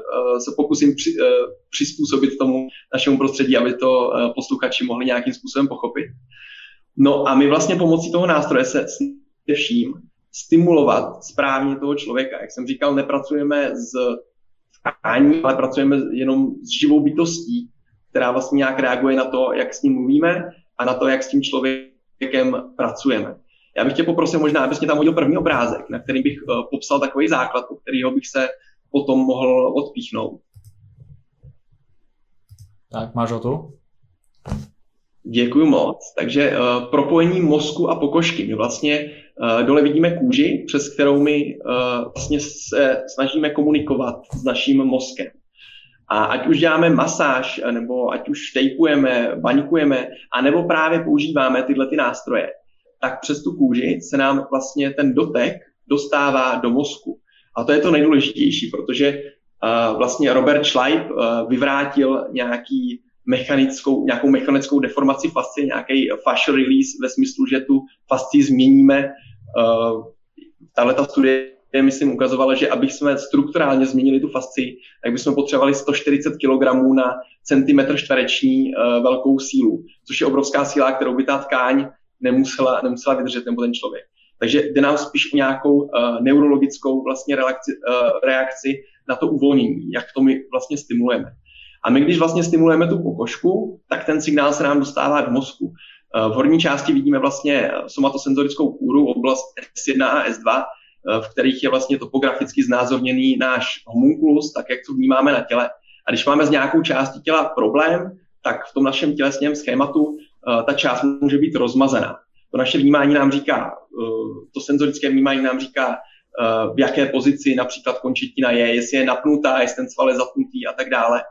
se pokusím při, uh, přizpůsobit tomu našemu prostředí, aby to uh, posluchači mohli nějakým způsobem pochopit. No a my vlastně pomocí toho nástroje se vším stimulovat správně toho člověka. Jak jsem říkal, nepracujeme s tkání, ale pracujeme jenom s živou bytostí, která vlastně nějak reaguje na to, jak s ním mluvíme a na to, jak s tím člověkem pracujeme. Já bych tě poprosil možná, abys mě tam hodil první obrázek, na který bych uh, popsal takový základ, po kterého bych se potom mohl odpíchnout. Tak, máš ho tu? Děkuji moc. Takže uh, propojení mozku a pokožky. My vlastně uh, dole vidíme kůži, přes kterou my uh, vlastně se snažíme komunikovat s naším mozkem. A ať už děláme masáž, nebo ať už tejpujeme, baňkujeme, anebo právě používáme tyhle ty nástroje, tak přes tu kůži se nám vlastně ten dotek dostává do mozku. A to je to nejdůležitější, protože uh, vlastně Robert Schleip uh, vyvrátil nějaký mechanickou, nějakou mechanickou deformaci fascie, nějaký fascial release ve smyslu, že tu fascii změníme. Uh, tahle ta studie myslím, ukazovala, že aby jsme strukturálně změnili tu fascii, tak bychom potřebovali 140 kg na centimetr čtvereční velkou sílu, což je obrovská síla, kterou by ta tkáň nemusela, nemusela vydržet nebo ten člověk. Takže jde nám spíš o nějakou uh, neurologickou vlastně reakci, uh, reakci na to uvolnění, jak to my vlastně stimulujeme. A my, když vlastně stimulujeme tu pokožku, tak ten signál se nám dostává do mozku. Uh, v horní části vidíme vlastně somatosenzorickou kůru, oblast S1 a S2, uh, v kterých je vlastně topograficky znázorněný náš homunculus, tak jak to vnímáme na těle. A když máme z nějakou části těla problém, tak v tom našem tělesném schématu Eh, ta část může být rozmazená. To naše vnímání nám říká, eh, to senzorické vnímání nám říká, eh, v jaké pozici například končetina je, jestli je napnutá, jestli ten sval je zapnutý a tak dále.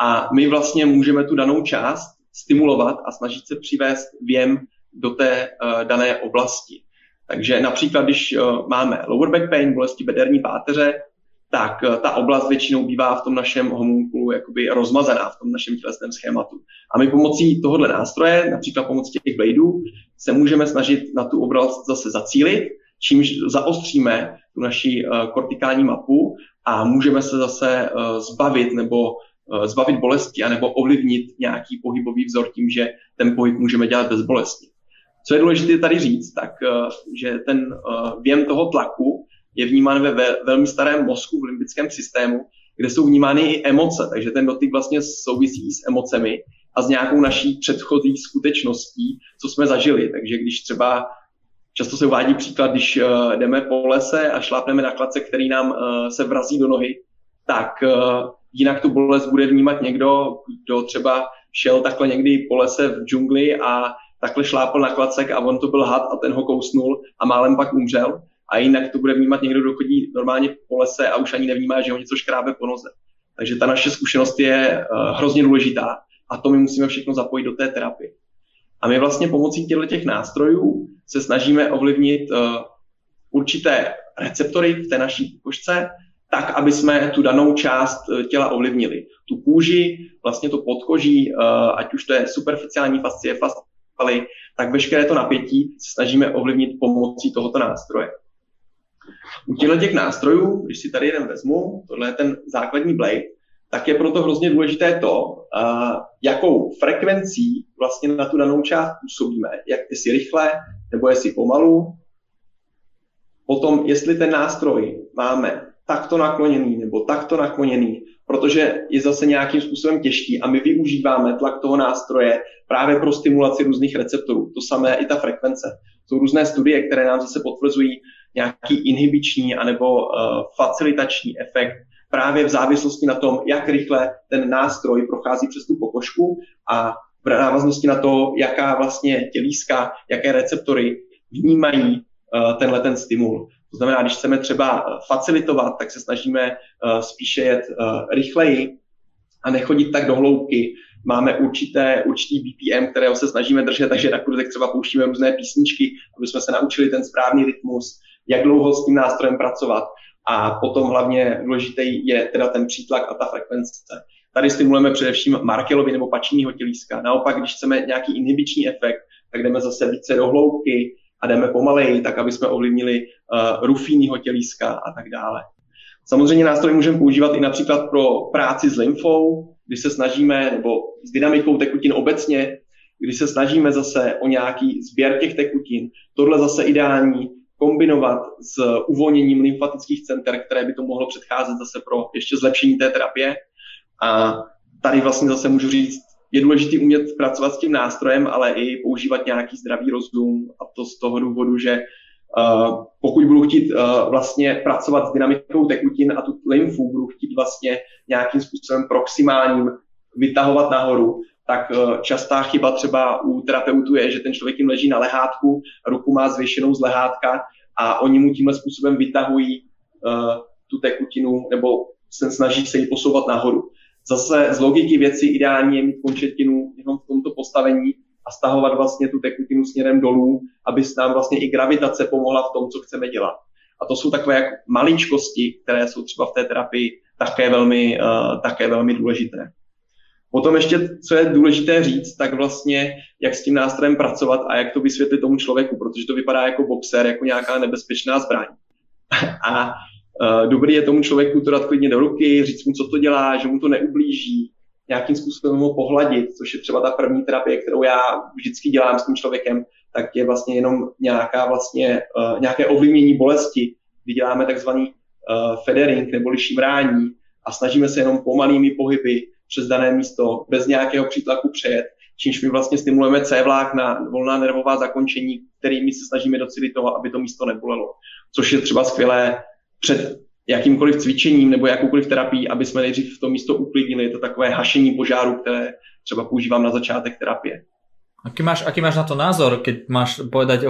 A my vlastně můžeme tu danou část stimulovat a snažit se přivést věm do té dané oblasti. Takže například, když máme lower back pain, bolesti bederní páteře, tak eh, ta oblast většinou bývá v tom našem homunkulu jakoby rozmazaná v tom našem tělesném schématu. A my pomocí tohohle nástroje, například pomocí těch bladeů, se můžeme snažit na tu oblast zase zacílit, čímž zaostříme tu naši uh, kortikální mapu a můžeme se zase uh, zbavit nebo zbavit bolesti anebo ovlivnit nějaký pohybový vzor tím, že ten pohyb můžeme dělat bezbolestně. Co je důležité tady říct, tak že ten věm toho tlaku je vnímán ve velmi starém mozku v limbickém systému, kde jsou vnímány i emoce, takže ten dotyk vlastně souvisí s emocemi a s nějakou naší předchozí skutečností, co jsme zažili. Takže když třeba Často se uvádí příklad, když jdeme po lese a šlápneme na kladce, který nám se vrazí do nohy, tak jinak tu bolest bude vnímat někdo, kdo třeba šel takhle někdy po lese v džungli a takhle šlápl na klacek a on to byl had a ten ho kousnul a málem pak umřel. A jinak to bude vnímat někdo, kdo chodí normálně po lese a už ani nevnímá, že ho něco škrábe po noze. Takže ta naše zkušenost je uh, hrozně důležitá a to my musíme všechno zapojit do té terapie. A my vlastně pomocí těchto těch nástrojů se snažíme ovlivnit uh, určité receptory v té naší košce, tak, aby jsme tu danou část eh, těla ovlivnili. Tu kůži, vlastně to podkoží, ať už to je superficiální fascie, fascialy, tak veškeré to napětí se snažíme ovlivnit pomocí tohoto nástroje. U těchto těch nástrojů, když si tady jeden vezmu, tohle je ten základní blade, tak je proto hrozně důležité to, jakou frekvencí vlastně na tu danou část působíme, jak jestli rychle nebo jestli pomalu. Potom, jestli ten nástroj máme takto nakloněný nebo takto nakloněný, protože je zase nějakým způsobem těžký a my využíváme tlak toho nástroje právě pro stimulaci různých receptorů. To samé i ta frekvence. Jsou různé studie, které nám zase potvrzují nějaký inhibiční anebo uh, facilitační efekt právě v závislosti na tom, jak rychle ten nástroj prochází přes tu pokožku a v návaznosti na to, jaká vlastně tělíska, jaké receptory vnímají uh, tenhle ten stimul. To znamená, když chceme třeba eh, facilitovat, tak se snažíme uh, spíše jet uh, rychleji a nechodit tak do hloubky. Máme určité, určitý BPM, kterého se snažíme držet, takže na kurzech třeba pouštíme různé písničky, aby jsme se naučili ten správný rytmus, jak dlouho s tím nástrojem pracovat. A potom hlavně důležitý je teda ten přítlak a ta frekvence. Tady stimulujeme především Markelovi nebo pačního tělíska. Naopak, když chceme nějaký inhibiční efekt, tak jdeme zase více do hloubky a jdeme pomaleji, tak aby jsme ovlivnili uh, rufínního tělíska a tak dále. Samozřejmě nástroj můžeme používat i například pro práci s lymfou, kdy se snažíme, nebo s dynamikou tekutin obecně, kdy se snažíme zase o nějaký sběr těch tekutin. Tohle zase ideální kombinovat s uvolněním lymfatických center, které by to mohlo předcházet zase pro ještě zlepšení té terapie. A tady vlastně zase můžu říct, je důležité umět pracovat s tím nástrojem, ale i používat nějaký zdravý rozum a to z toho důvodu, že uh, pokud budu chtít uh, vlastně pracovat s dynamikou tekutin a tu lymfu budu chtít vlastně nějakým způsobem proximálním vytahovat nahoru, tak uh, častá chyba třeba u terapeutů je, že ten člověk jim leží na lehátku, ruku má zvěšenou z lehátka a oni mu tímhle způsobem vytahují uh, tu tekutinu nebo se snaží se ji posouvat nahoru. Zase z logiky věci ideální je mít končetinu jenom v tomto postavení a stahovat vlastně tu tekutinu směrem dolů, aby nám vlastně i gravitace pomohla v tom, co chceme dělat. A to jsou takové jak maličkosti, které jsou třeba v té terapii také velmi, uh, také velmi důležité. Potom ještě, co je důležité říct, tak vlastně, jak s tím nástrojem pracovat a jak to vysvětlit tomu člověku, protože to vypadá jako boxer, jako nějaká nebezpečná zbraň. A uh, dobrý je tomu člověku to dát klidně do ruky, říct mu, co to dělá, že mu to neublíží, nějakým způsobem ho pohladit, což je třeba ta první terapie, kterou já vždycky dělám s tím člověkem, tak je vlastně jenom nějaká vlastně, uh, nějaké ovlivnění bolesti, kdy děláme takzvaný uh, federing neboli šimrání a snažíme se jenom pomalými pohyby přes dané místo bez nějakého přítlaku přejet, čímž my vlastně stimulujeme C vlákna, volná nervová zakončení, kterými se snažíme docílit toho, aby to místo nebolelo. Což je třeba skvělé před jakýmkoliv cvičením nebo jakoukoliv terapií, aby jsme nejdřív v to místo uklidnili. Je to takové hašení požáru, které třeba používám na začátek terapie. Aký máš, aký máš na to názor, keď máš povedať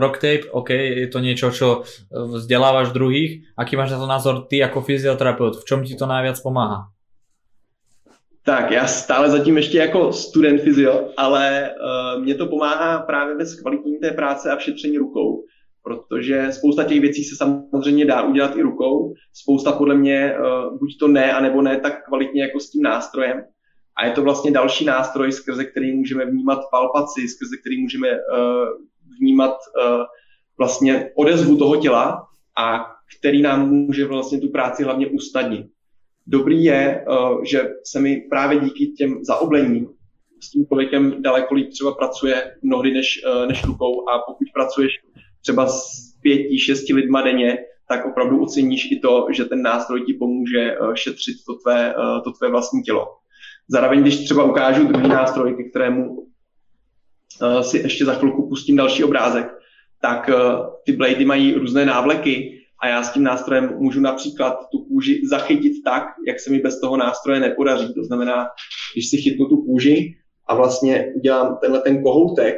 rock tape, OK, je to niečo, čo vzdelávaš druhých, aký máš na to názor ty ako fyzioterapeut, v čom ti to najviac pomáha? Tak, já stále zatím ještě jako student fyzio, ale uh, mě to pomáhá právě ve zkvalitnění té práce a v šetření rukou, protože spousta těch věcí se samozřejmě dá udělat i rukou, spousta podle mě uh, buď to ne, anebo ne tak kvalitně jako s tím nástrojem. A je to vlastně další nástroj, skrze který můžeme vnímat palpaci, skrze který můžeme uh, vnímat uh, vlastně odezvu toho těla a který nám může vlastně tu práci hlavně usnadnit. Dobrý je, uh, že se mi právě díky těm zaoblením s tím člověkem daleko líp třeba pracuje mnohdy než, uh, než rukou a pokud pracuješ třeba s pěti, šesti lidma denně, tak opravdu oceníš i to, že ten nástroj ti pomůže uh, šetřit to tvé, to tvé vlastní tělo. Zároveň, když třeba ukážu druhý nástroj, ke kterému si ještě za chvilku pustím další obrázek, tak ty blady mají různé návleky a já s tím nástrojem můžu například tu kůži zachytit tak, jak se mi bez toho nástroje nepodaří. To znamená, když si chytnu tu kůži a vlastně udělám tenhle ten kohoutek,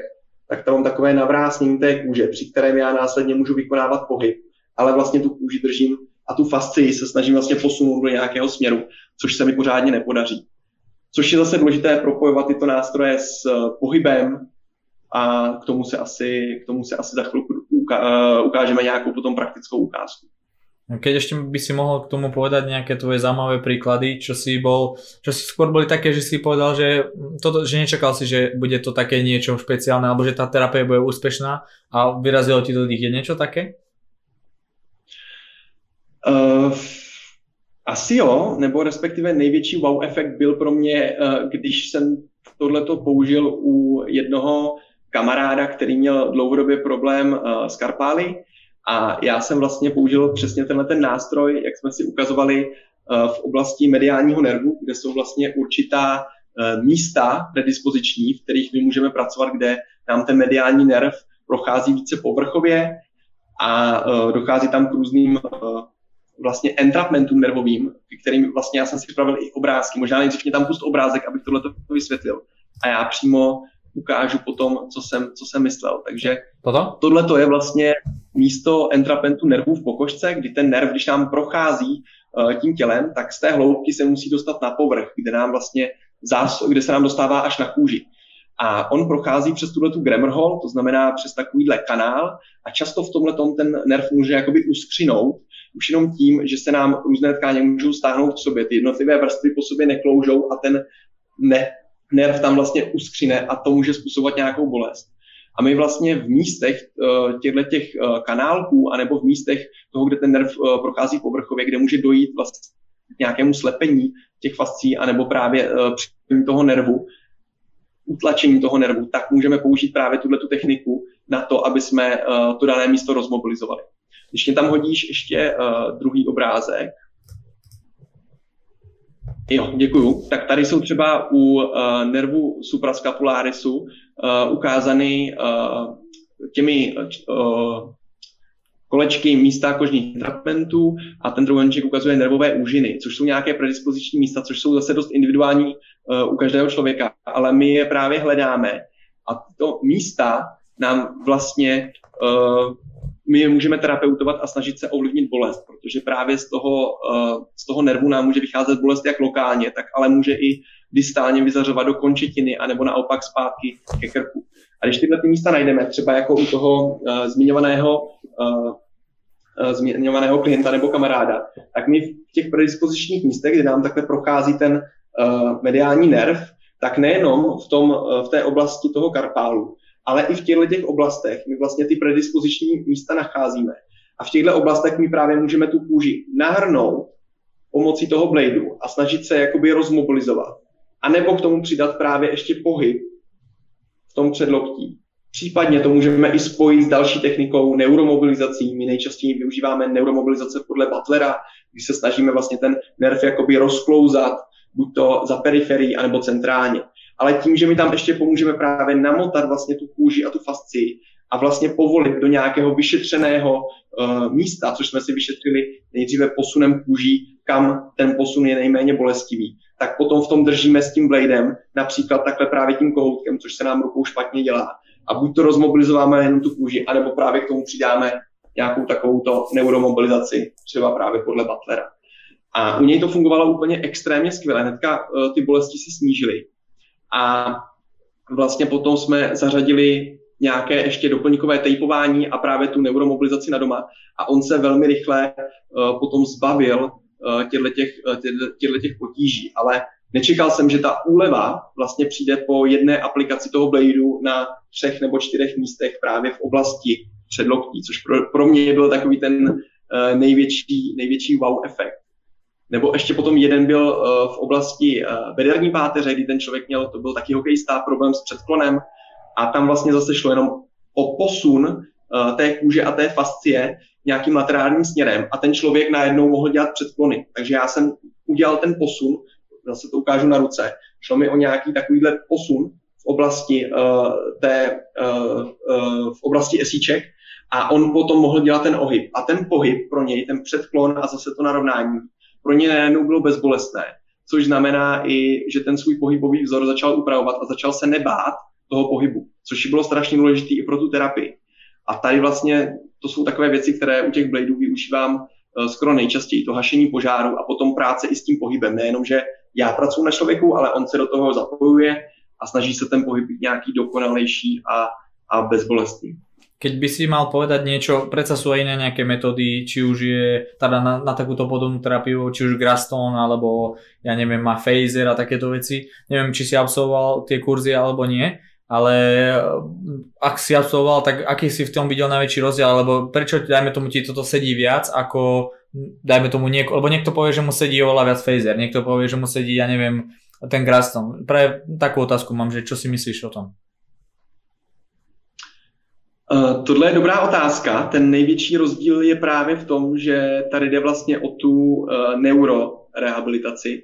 tak tam mám takové navrásnění té kůže, při kterém já následně můžu vykonávat pohyb, ale vlastně tu kůži držím a tu fascii se snažím vlastně posunout do nějakého směru, což se mi pořádně nepodaří. Což je zase důležité propojovat tyto nástroje s pohybem a k tomu se asi, k tomu se asi za chvilku ukážeme nějakou potom praktickou ukázku. Keď ešte by si mohol k tomu povedať nejaké tvoje zaujímavé príklady, čo si bol, čo si skôr boli také, že si povedal, že, toto, že nečakal si, že bude to také niečo špeciálne, alebo že tá terapia bude úspešná a vyrazilo ti do tých. Je niečo také? Uh, asi jo, nebo respektive největší wow efekt byl pro mě, uh, když jsem tohleto použil u jednoho kamaráda, který měl dlouhodobě problém uh, s karpály a já jsem vlastně použil přesně tenhle ten nástroj, jak jsme si ukazovali uh, v oblasti mediálního nervu, kde jsou vlastně určitá uh, místa predispoziční, v kterých my můžeme pracovat, kde nám ten mediální nerv prochází více povrchově a dochází tam k různým vlastně entrapmentům nervovým, kterým vlastně já jsem si připravil i obrázky. Možná nejdřív mě tam pust obrázek, abych tohle vysvětlil. A já přímo ukážu potom, co jsem, co jsem myslel. Takže tohle to je vlastně místo entrapentu nervů v pokožce, kdy ten nerv, když nám prochází uh, tím tělem, tak z té hloubky se musí dostat na povrch, kde nám vlastně zás, kde se nám dostává až na kůži. A on prochází přes tuhle tu grammar hall, to znamená přes takovýhle kanál a často v tomhle ten nerv může jakoby uskřinout, už jenom tím, že se nám různé tkáně můžou stáhnout k sobě, ty jednotlivé vrstvy po sobě nekloužou a ten ne, nerv tam vlastně uskřine a to může způsobovat nějakou bolest. A my vlastně v místech uh, těchto těch uh, kanálků, anebo v místech toho, kde ten nerv uh, prochází povrchově, kde může dojít vlastně k nějakému slepení těch fascí, anebo právě uh, toho nervu, utlačení toho nervu, tak můžeme použít právě tuhle tu techniku na to, aby jsme to dané místo rozmobilizovali. Když mě tam hodíš ještě uh, druhý obrázek, Jo, děkuju. Tak tady jsou třeba u uh, nervu supraskapularisu uh, ukázány uh, těmi uh, kolečky místa kožních trapentů a ten druhý ukazuje nervové úžiny, což jsou nějaké predispoziční místa, což jsou zase dost individuální uh, u každého člověka, ale my je právě hledáme a to místa nám vlastně uh, my je můžeme terapeutovat a snažit se ovlivnit bolest, protože právě z toho, uh, z toho nervu nám může vycházet bolest jak lokálně, tak ale může i distálně vyzařovat do končetiny, anebo naopak zpátky ke krku. A když tyhle ty místa najdeme, třeba jako u toho uh, zmiňovaného uh, zmiňovaného klienta nebo kamaráda, tak my v těch predispozičních místech, kde nám takhle prochází ten mediální nerv, tak nejenom v, tom, v té oblasti toho karpálu, ale i v těchto těch oblastech my vlastně ty predispoziční místa nacházíme. A v těchto oblastech my právě můžeme tu kůži nahrnout pomocí toho bladeu a snažit se jakoby rozmobilizovat. A nebo k tomu přidat právě ještě pohyb v tom předloktí. Případně to můžeme i spojit s další technikou neuromobilizací. My nejčastěji využíváme neuromobilizace podle Butlera, kdy se snažíme vlastně ten nerv jakoby rozklouzat, buď to za periferií, anebo centrálně ale tím, že my tam ještě pomůžeme právě namotat vlastně tu kůži a tu fascii a vlastně povolit do nějakého vyšetřeného uh, místa, což jsme si vyšetřili nejdříve posunem kůží, kam ten posun je nejméně bolestivý, tak potom v tom držíme s tím bladem, například takhle právě tím kohoutkem, což se nám rukou špatně dělá. A buď to rozmobilizováme jenom tu kůži, anebo právě k tomu přidáme nějakou takovouto neuromobilizaci, třeba právě podle Butlera. A u něj to fungovalo úplně extrémně skvěle. Hnedka uh, ty bolesti se snížily. A vlastně potom jsme zařadili nějaké ještě doplňkové tejpování a právě tu neuromobilizaci na doma. A on se velmi rychle uh, potom zbavil uh, těchto těch, potíží. Ale nečekal jsem, že ta úleva vlastně přijde po jedné aplikaci toho bladeu na třech nebo čtyřech místech právě v oblasti předloktí, což pro, pro mě byl takový ten uh, největší, největší wow efekt. Nebo ještě potom jeden byl uh, v oblasti bederní páteře, kdy ten člověk měl, to byl taky hokejista, problém s předklonem a tam vlastně zase šlo jenom o posun uh, té kůže a té fascie nějakým laterálním směrem a ten člověk najednou mohl dělat předklony. Takže já jsem udělal ten posun, zase to ukážu na ruce, šlo mi o nějaký takovýhle posun v oblasti té, v oblasti esíček a on potom mohl dělat ten ohyb. A ten pohyb pro něj, ten předklon a zase to narovnání, pro něj najednou bylo bezbolestné. Což znamená i, že ten svůj pohybový vzor začal upravovat a začal se nebát toho pohybu, což bylo strašně důležité i pro tu terapii. A tady vlastně to jsou takové věci, které u těch bladeů využívám eh, skoro nejčastěji. To hašení požáru a potom práce i s tím pohybem. Nejenom, že já pracuji na člověku, ale on se do toho zapojuje a snaží se ten pohyb být nějaký dokonalejší a, a bezbolestný. Keď by si mal povedať niečo, predsa sú aj iné nejaké metódy, či už je teda na, na takúto podobnú terapiu, či už Graston, alebo ja neviem, má Phaser a takéto veci. Neviem, či si absolvoval tie kurzy alebo nie, ale ak si absolvoval, tak aký si v tom videl najväčší rozdiel, alebo prečo, dajme tomu, ti toto sedí viac, ako dajme tomu nieko, lebo niekto povie, že mu sedí oveľa viac Phaser, niekto povie, že mu sedí, ja neviem, ten Graston. Pre takú otázku mám, že čo si myslíš o tom? Uh, tohle je dobrá otázka. Ten největší rozdíl je právě v tom, že tady jde vlastně o tu uh, neurorehabilitaci.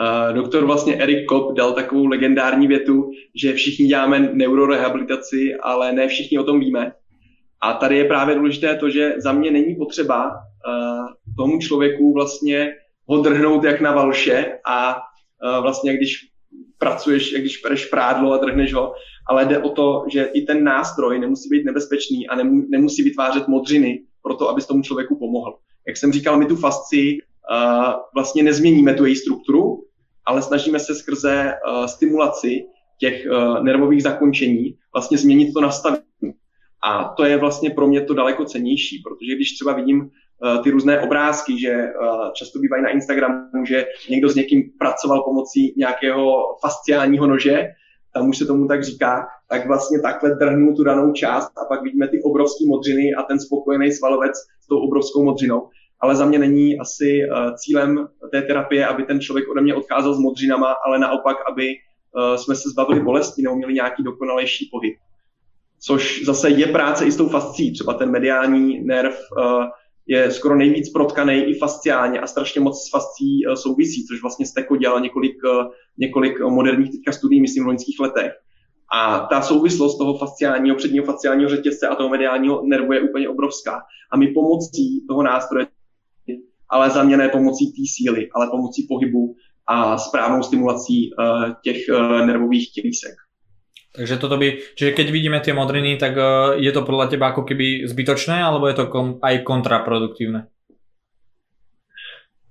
Uh, doktor vlastně Eric Kopp dal takovou legendární větu, že všichni děláme neurorehabilitaci, ale ne všichni o tom víme. A tady je právě důležité to, že za mě není potřeba tomu člověku vlastně ho drhnout jak na valše a vlastně když pracuješ, když pereš prádlo a drhneš ho, ale jde o to, že i ten nástroj nemusí být nebezpečný a nemusí vytvářet modřiny pro to, aby tomu člověku pomohl. Jak jsem říkal, my tu fasci uh, vlastně nezměníme tu její strukturu, ale snažíme se skrze uh, stimulaci těch uh, nervových zakončení vlastně změnit to nastavení. A to je vlastně pro mě to daleko cenější, protože když třeba vidím Eh, ty různé obrázky, že eh, často bývají na Instagramu, že někdo s někým pracoval pomocí nějakého fasciálního nože, tam už se tomu tak říká, tak vlastně takhle drhnu tu danou část a pak vidíme ty obrovské modřiny a ten spokojený svalovec s tou obrovskou modřinou. Ale za mě není asi eh, cílem té terapie, aby ten člověk ode mě odcházel s modřinama, ale naopak, aby jsme se zbavili bolesti nebo měli nějaký dokonalejší pohyb. Což zase je práce i s tou fascí. Třeba ten mediální nerv je skoro nejvíc protkaný i fasciálně a strašně moc s fascí eh, souvisí, což vlastně Steko dělal několik, eh, několik moderních teďka studií, myslím, v loňských letech. A ta souvislost toho fasciálního, předního fasciálního řetězce a toho mediálního nervu je úplně obrovská. A my pomocí toho nástroje, ale za mě ne pomocí té síly, ale pomocí pohybu a správnou stimulací uh, těch nervových tělísek. Takže toto by, čiže keď vidíme tie modriny, tak uh, je to podľa teba ako keby zbytočné, alebo je to kom, aj kontraproduktívne?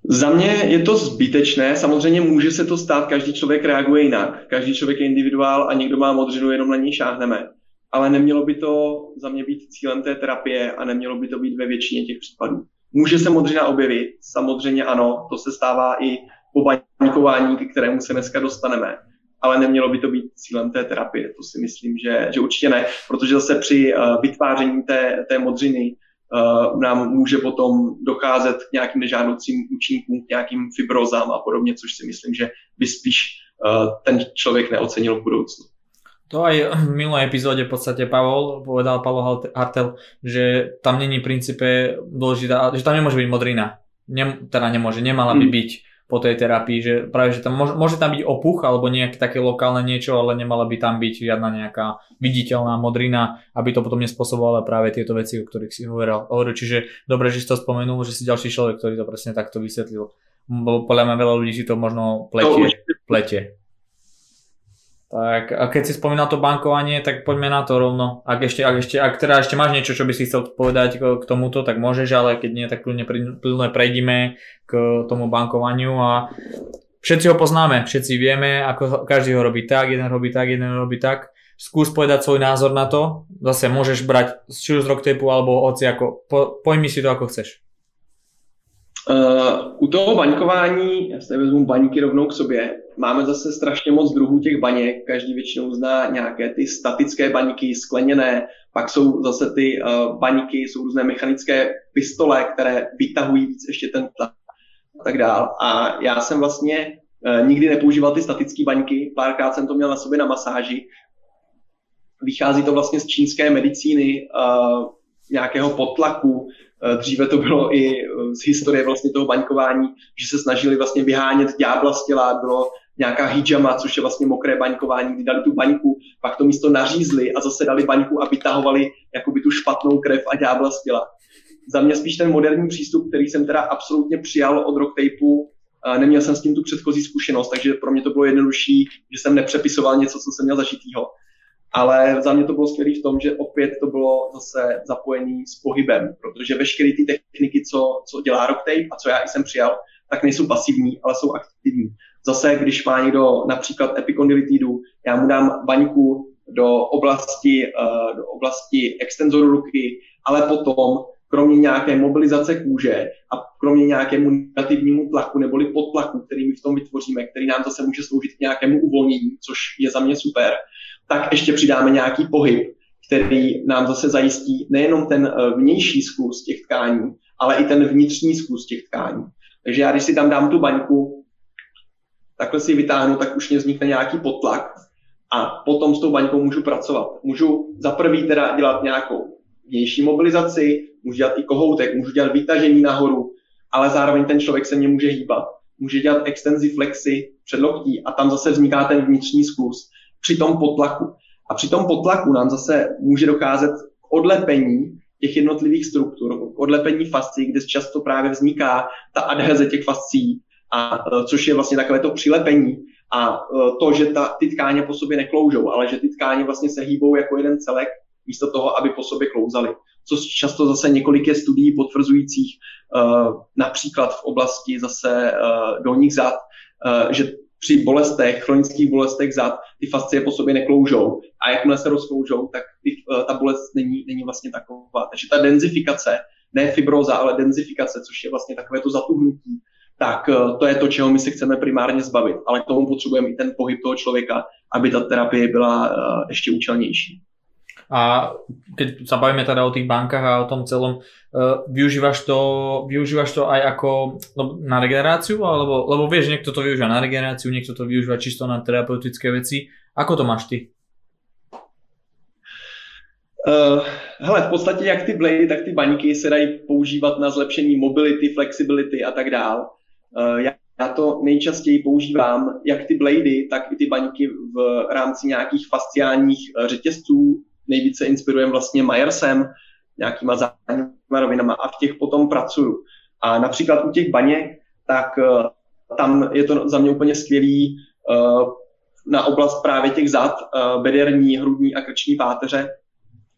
Za mě je to zbytečné, samozřejmě může se to stát, každý člověk reaguje jinak, každý člověk je individuál a někdo má modřinu, jenom na ní šáhneme. Ale nemělo by to za mě být cílem té terapie a nemělo by to být ve většině těch případů. Může se modřina objevit, samozřejmě ano, to se stává i po baňkování, k kterému se dneska dostaneme ale nemělo by to být cílem té terapie. To si myslím, že, že určitě ne, protože zase při uh, vytváření té, té modřiny uh, nám může potom docházet k nějakým nežádoucím účinkům, k nějakým fibrozám a podobně, což si myslím, že by spíš uh, ten člověk neocenil v budoucnu. To aj v minulej epizóde v podstate Pavol povedal Pavol Hartel, že tam není v princípe dôležitá, že tam nemôže byť modrina. Nem, teda nemôže, nemala by hmm. byť po tej terapii, že práve, že tam môže, môže tam byť opuch alebo nejaké také lokálne niečo, ale nemala by tam byť žiadna nejaká viditeľná modrina, aby to potom nespôsobovalo práve tieto veci, o ktorých si hovoril. hovoril. Čiže dobre, že si to spomenul, že si ďalší človek, ktorý to presne takto vysvetlil. Bo podľa mňa veľa ľudí si to možno pletie. pletie. Tak a keď si spomínal to bankovanie, tak poďme na to rovno. Ak ešte, ak ešte, ak teda ešte máš niečo, čo by si chcel povedať k, tomuto, tak môžeš, ale keď nie, tak plne, plne prejdime k tomu bankovaniu a všetci ho poznáme, všetci vieme, ako každý ho robí tak, jeden robí tak, jeden robí tak. Skús povedať svoj názor na to, zase môžeš brať či už z rocktapu alebo hoci ako, po, pojmi si to ako chceš. Uh, u toho baňkování, já se vezmu baňky rovnou k sobě, máme zase strašně moc druhů těch baněk, každý většinou zná nějaké ty statické baňky, skleněné, pak jsou zase ty uh, baňky, jsou různé mechanické pistole, které vytahují víc ještě ten tlak a tak dál. A já jsem vlastně uh, nikdy nepoužíval ty statické baňky, párkrát jsem to měl na sobě na masáži. Vychází to vlastně z čínské medicíny, uh, nějakého potlaku, dříve to bylo i eh, z historie vlastně toho baňkování, že se snažili vlastně vyhánět ďábla z těla, bylo nějaká hijama, což je vlastně mokré baňkování, kdy dali tu baňku, pak to místo nařízli a zase dali baňku a vytahovali jakoby tu špatnou krev a ďábla z těla. Za mě spíš ten moderní přístup, který jsem teda absolutně přijal od rock tapeu, neměl jsem s tím tu předchozí zkušenost, takže pro mě to bylo jednodušší, že jsem nepřepisoval něco, co jsem měl zažitýho. Ale za mě to bylo skvělé v tom, že opět to bylo zase zapojení s pohybem, protože veškeré ty techniky, co, co dělá Rocktape a co já jsem přijal, tak nejsou pasivní, ale jsou aktivní. Zase, když má někdo například epikondylitidu, já mu dám baňku do oblasti, uh, do oblasti extenzoru ruky, ale potom kromě nějaké mobilizace kůže a kromě nějakému negativnímu tlaku neboli podtlaku, který my v tom vytvoříme, který nám zase může sloužit k nějakému uvolnění, což je za mě super, tak ještě přidáme nějaký pohyb, který nám zase zajistí nejenom ten eh, vnější sklus těch tkání, ale i ten vnitřní sklus těch tkání. Takže já, když si tam dám tu baňku, takhle si ji vytáhnu, tak už mě vznikne nějaký potlak a potom s tou baňkou můžu pracovat. Můžu za prvý teda dělat nějakou vnější mobilizaci, můžu dělat i kohoutek, můžu dělat vytažení nahoru, ale zároveň ten člověk se mě může hýbat. Může dělat extenzi flexy předloktí a tam zase vzniká ten vnitřní sklus při tom potlaku. A při tom potlaku nám zase může docházet k odlepení těch jednotlivých struktur, k odlepení fascí, kde často právě vzniká ta adheze těch fascí, a, e, což je vlastně takové to přilepení a e, to, že ta, ty tkáně po sobě nekloužou, ale že ty tkáně vlastně se hýbou jako jeden celek, místo toho, aby po sobě klouzali. Co často zase několik je studií potvrzujících, uh, například v oblasti zase dolních zad, že při bolestech, chronických bolestech zad, ty fascie po sobě nekloužou. A jakmile se rozkloužou, tak ty, ta bolest není, není vlastně taková. Takže ta denzifikace, ne fibroza, ale denzifikace, což je vlastně takové to zatuhnutí, tak to je to, čeho my se chceme primárně zbavit. Ale k tomu potřebujeme i ten pohyb toho člověka, aby ta terapie byla ještě účelnější. A keď sa bavíme teda o tých bankách a o tom celom, uh, využívaš to, využívaš to aj ako no, na regeneráciu? Alebo, lebo vieš, niekto to využíva na regeneráciu, niekto to využíva čisto na terapeutické veci. Ako to máš ty? Uh, hele, v podstatě jak ty blady, tak ty baňky se dají používat na zlepšení mobility, flexibility a tak dál. Uh, já, já to nejčastěji používám, jak ty blady, tak i ty baňky v rámci nějakých fasciálních řetězců, nejvíce inspirujeme vlastně Majersem, nějakýma zájemnýma rovinama a v těch potom pracuju. A například u těch baněk, tak uh, tam je to za mě úplně skvělý uh, na oblast právě těch zad, uh, bederní, hrudní a krční páteře,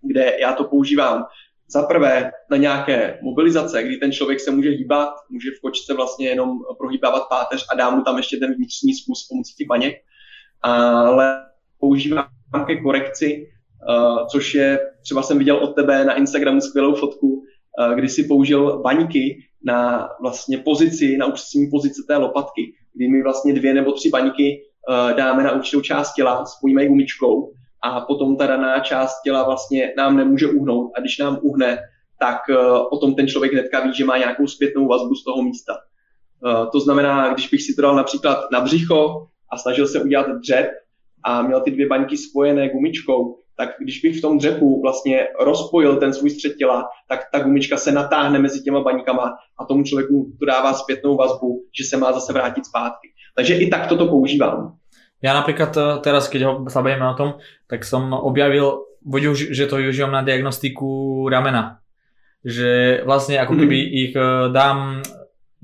kde já to používám za prvé na nějaké mobilizace, kdy ten člověk se může hýbat, může v kočce vlastně jenom prohýbávat páteř a dá mu tam ještě ten vnitřní zkus pomocí těch baněk. Ale používám ke korekci což je, třeba jsem viděl od tebe na Instagramu skvělou fotku, uh, kdy si použil baňky na vlastně pozici, na upřesnění pozice té lopatky, kdy my vlastně dvě nebo tři baňky uh, dáme na určitou část těla, spojíme ji gumičkou a potom ta daná část těla vlastně nám nemůže uhnout a když nám uhne, tak o tom ten člověk hnedka ví, že má nějakou zpětnou vazbu z toho místa. To znamená, když bych si to dal například na břicho a snažil se udělat dřep a měl ty dvě baňky spojené gumičkou, tak když bych v tom dřepu vlastně rozpojil ten svůj střed těla, tak ta gumička se natáhne mezi těma baňkama a tomu člověku to dává zpětnou vazbu, že se má zase vrátit zpátky. Takže i tak toto používám. Ja napríklad eh, teraz, keď ho sa bavíme o tom, tak som objavil, buď že to využívam na diagnostiku ramena. Že vlastne ako keby mm. ich eh, dám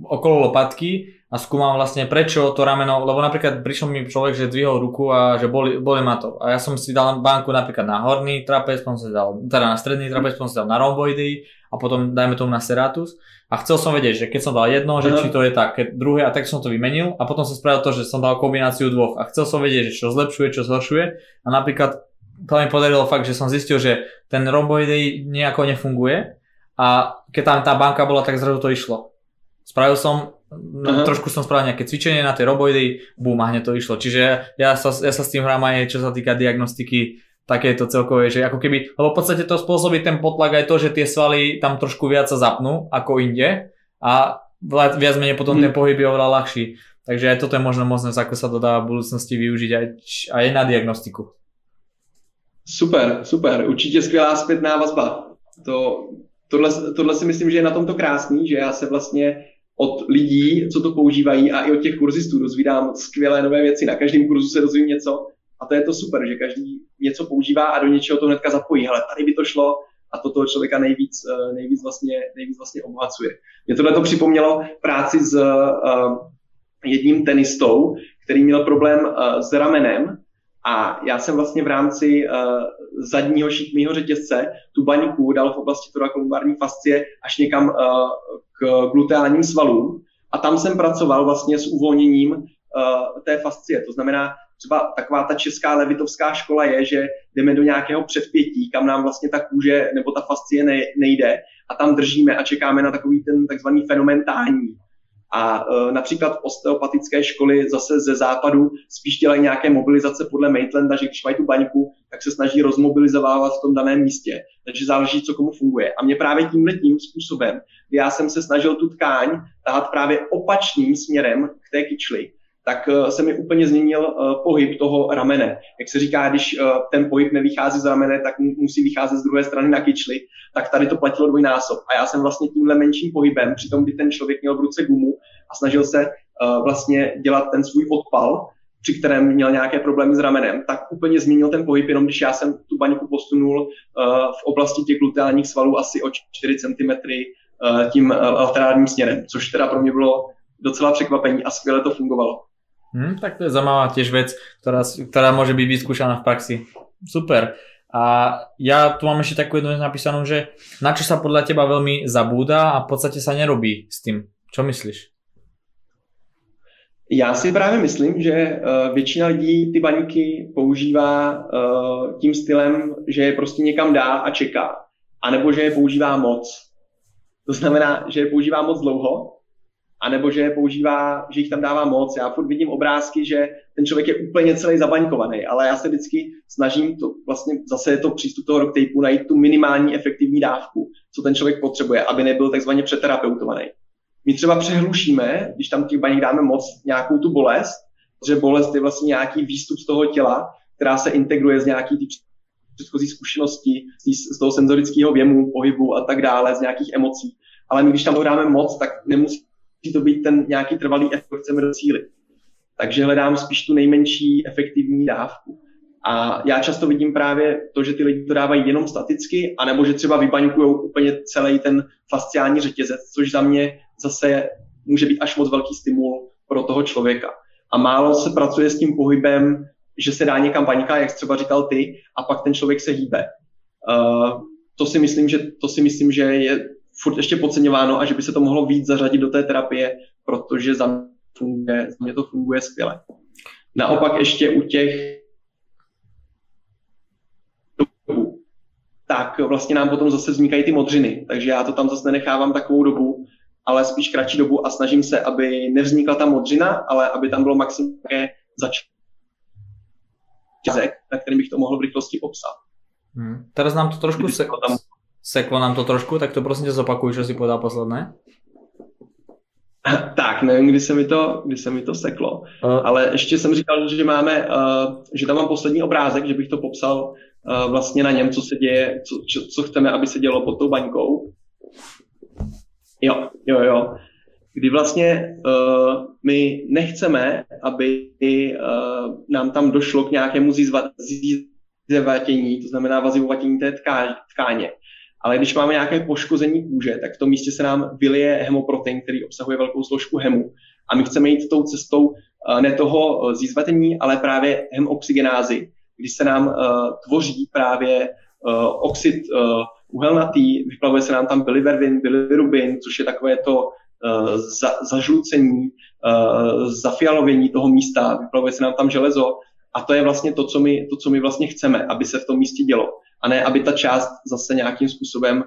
okolo lopatky a skúmam vlastne prečo to rameno, lebo napríklad prišiel mi človek, že dvihol ruku a že boli, boli ma to. A ja som si dal banku napríklad na horný trapez, potom som si dal, teda na stredný trapez, potom si dal na romboidy a potom dajme tomu na serratus. A chcel som vedieť, že keď som dal jedno, že či to je tak, keď druhé a tak som to vymenil a potom som spravil to, že som dal kombináciu dvoch a chcel som vedieť, že čo zlepšuje, čo zhoršuje a napríklad to mi podarilo fakt, že som zistil, že ten romboidy nejako nefunguje a keď tam tá banka bola, tak zrazu to išlo. Spravil som no, trošku som spravil nejaké cvičenie na tie roboidy, bum, a hneď to išlo. Čiže ja sa, ja sa s tým hrám aj čo sa týka diagnostiky takéto celkové, že ako keby, lebo v podstate to spôsobí ten potlak aj to, že tie svaly tam trošku viac sa zapnú ako inde a viac menej potom hmm. ten pohyb je oveľa ľahší. Takže aj toto je možno možnosť, ako sa to dá v budúcnosti využiť aj, aj na diagnostiku. Super, super. Určitě skvělá zpětná vazba. To, tohle, tohle si myslím, že je na tomto krásný, že já se vlastně od lidí, co to používají a i od těch kurzistů dozvídám skvělé nové věci. Na každém kurzu se dozvím něco a to je to super, že každý něco používá a do něčeho to hnedka zapojí. Hele, tady by to šlo a to toho člověka nejvíc, eh, nejvíc, vlastně, nejvíc vlastně obohacuje. Mě tohle to připomnělo práci s uh, jedním tenistou, který měl problém uh, s ramenem a já jsem vlastně v rámci uh, zadního šikmého řetězce tu baňku dal v oblasti torakolumbarní fascie až někam uh, k gluteálním svalům a tam jsem pracoval vlastně s uvolněním uh, té fascie. To znamená, třeba taková ta česká levitovská škola je, že jdeme do nějakého předpětí, kam nám vlastně ta kůže nebo ta fascie nejde a tam držíme a čekáme na takový ten takzvaný fenomentální. A e, například osteopatické školy zase ze západu spíš dělají nějaké mobilizace podle Maitlanda, že když mají tu baňku, tak se snaží rozmobilizovávat v tom daném místě. Takže záleží, co komu funguje. A mě právě tímhle tím způsobem, já jsem se snažil tu tkáň tahat právě opačným směrem k té kyčli, tak eh, se mi úplně změnil eh, pohyb toho ramene. Jak se říká, když eh, ten pohyb nevychází z ramene, tak musí vycházet z druhé strany na kyčli, tak tady to platilo dvojnásob. A já jsem vlastně tímhle menším pohybem, přitom kdy ten člověk měl v ruce gumu a snažil se vlastně dělat ten svůj odpal, při kterém měl nějaké problémy s ramenem, tak úplně změnil ten pohyb, jenom když já jsem tu baňku posunul v oblasti těch gluteálních svalů asi o 4 cm tím laterálním směrem, což teda pro mě bylo docela překvapení a skvěle to fungovalo. Hm, tak to je zaujímavá tiež vec, ktorá, ktorá môže byť vyskúšaná v praxi. Super. A ja tu mám ešte takú jednu vec napísanú, že na čo sa podľa teba veľmi zabúda a v podstate sa nerobí s tým. Čo myslíš? Já si právě myslím, že uh, většina lidí ty baníky používá uh, tím stylem, že je prostě někam dá a čeká. A nebo že je používá moc. To znamená, že je používá moc dlouho anebo že je používá, že jich tam dává moc. Já furt vidím obrázky, že ten člověk je úplně celý zabaňkovaný, ale já se vždycky snažím, to vlastně zase je to přístup toho rock najít tu minimální efektivní dávku, co ten člověk potřebuje, aby nebyl takzvaně přeterapeutovaný. My třeba přehlušíme, když tam těch baník dáme moc, nějakou tu bolest, že bolest je vlastně nějaký výstup z toho těla, která se integruje z nějaký ty předchozí zkušenosti, z toho senzorického věmu, pohybu a tak dále, z nějakých emocí. Ale my, když tam dáme moc, tak nemusí to být ten nějaký trvalý efekt, chceme docílit. Takže hledám spíš tu nejmenší efektivní dávku. A já často vidím právě to, že ty lidi to dávají jenom staticky, anebo že třeba vybaňkují úplně celý ten fasciální řetězec, což za mě zase může být až moc velký stimul pro toho člověka. A málo se pracuje s tím pohybem, že se dá někam baňka, jak třeba říkal ty, a pak ten člověk se hýbe. Uh, to si myslím, že, to si myslím, že je furt ještě podceňováno a že by se to mohlo víc zařadit do té terapie, protože za mě, funguje, za mě to funguje skvěle. Naopak ještě u těch tak vlastně nám potom zase vznikají ty modřiny. Takže já to tam zase nenechávám takovou dobu, ale spíš kratší dobu a snažím se, aby nevznikla ta modřina, ale aby tam bylo maximálně začátek, na kterým bych to mohl v rychlosti popsat. Hmm. Teraz nám to trošku se, tam seklo nám to trošku, tak to prosím tě zopakuj, co si povedal posledné. Tak, nevím, kdy se mi to, kdy se mi to seklo. Uh. Ale ještě jsem říkal, že máme, uh, že tam mám poslední obrázek, že bych to popsal uh, vlastně na něm, co se děje, co, čo, co chceme, aby se dělo pod tou baňkou. Jo, jo, jo. Kdy vlastně uh, my nechceme, aby uh, nám tam došlo k nějakému zízevatění, to znamená vazivovatění té tkáně. Ale když máme nějaké poškození kůže, tak v tom místě se nám vylije hemoprotein, který obsahuje velkou složku hemu. A my chceme jít tou cestou eh, ne toho eh, zízvatení, ale právě hemoxygenázy, kdy se nám uh, tvoří právě oxid uh, uhelnatý, vyplavuje se nám tam biliverdin, bilirubin, což je takové to za, zažlucení, zafialovění toho místa, vyplavuje se nám tam železo a to je vlastně to, co my, to, co my vlastně chceme, aby se v tom místě dělo a ne, aby ta část zase nějakým způsobem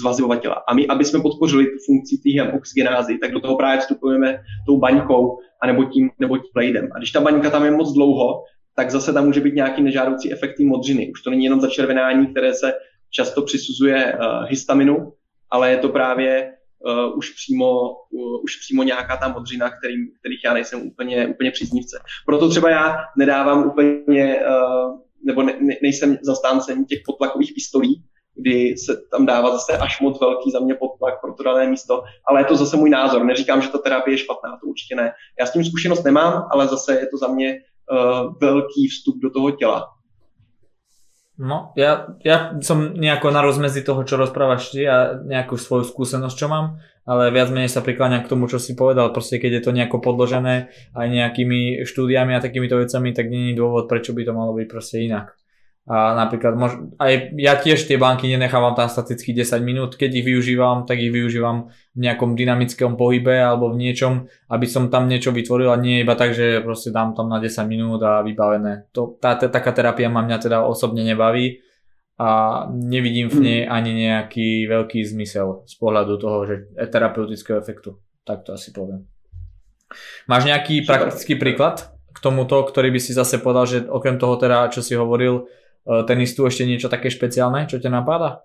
zvazivovat těla. A my, aby jsme podpořili tu funkci té oxygenázy, tak do toho právě vstupujeme tou baňkou anebo tím, nebo tím plejdem. A když ta baňka tam je moc dlouho, tak zase tam může být nějaký nežádoucí efekt modřiny. Už to není jenom začervenání, které se často přisuzuje uh, histaminu, ale je to právě uh, už, přímo, uh, už přímo nějaká ta modřina, kterým, kterých já nejsem úplně, úplně příznivce. Proto třeba já nedávám úplně uh, nebo ne, ne, nejsem zastáncem těch potlakových pistolí, kdy se tam dává zase až moc velký za mě podtlak pro to dané místo, ale je to zase můj názor. Neříkám, že ta terapie je špatná, to určitě ne. Já s tím zkušenost nemám, ale zase je to za mě uh, velký vstup do toho těla. No, ja, ja som nejako na rozmezi toho, čo rozprávaš ty a nejakú svoju skúsenosť, čo mám, ale viac menej sa prikláňam k tomu, čo si povedal. Proste keď je to nejako podložené aj nejakými štúdiami a takýmito vecami, tak není dôvod, prečo by to malo byť proste inak. A napríklad, mož, aj ja tiež tie banky nenechávam tam staticky 10 minút, keď ich využívam, tak ich využívam v nejakom dynamickom pohybe alebo v niečom, aby som tam niečo vytvoril a nie iba tak, že proste dám tam na 10 minút a vybavené. To, tá, tá, taká terapia ma mňa teda osobne nebaví a nevidím v nej hmm. ani nejaký veľký zmysel z pohľadu toho, že terapeutického efektu. Tak to asi poviem. Máš nejaký praktický príklad k tomuto, ktorý by si zase povedal, že okrem toho teda, čo si hovoril, tenistu ještě něco také špeciálne, čo tě napadá?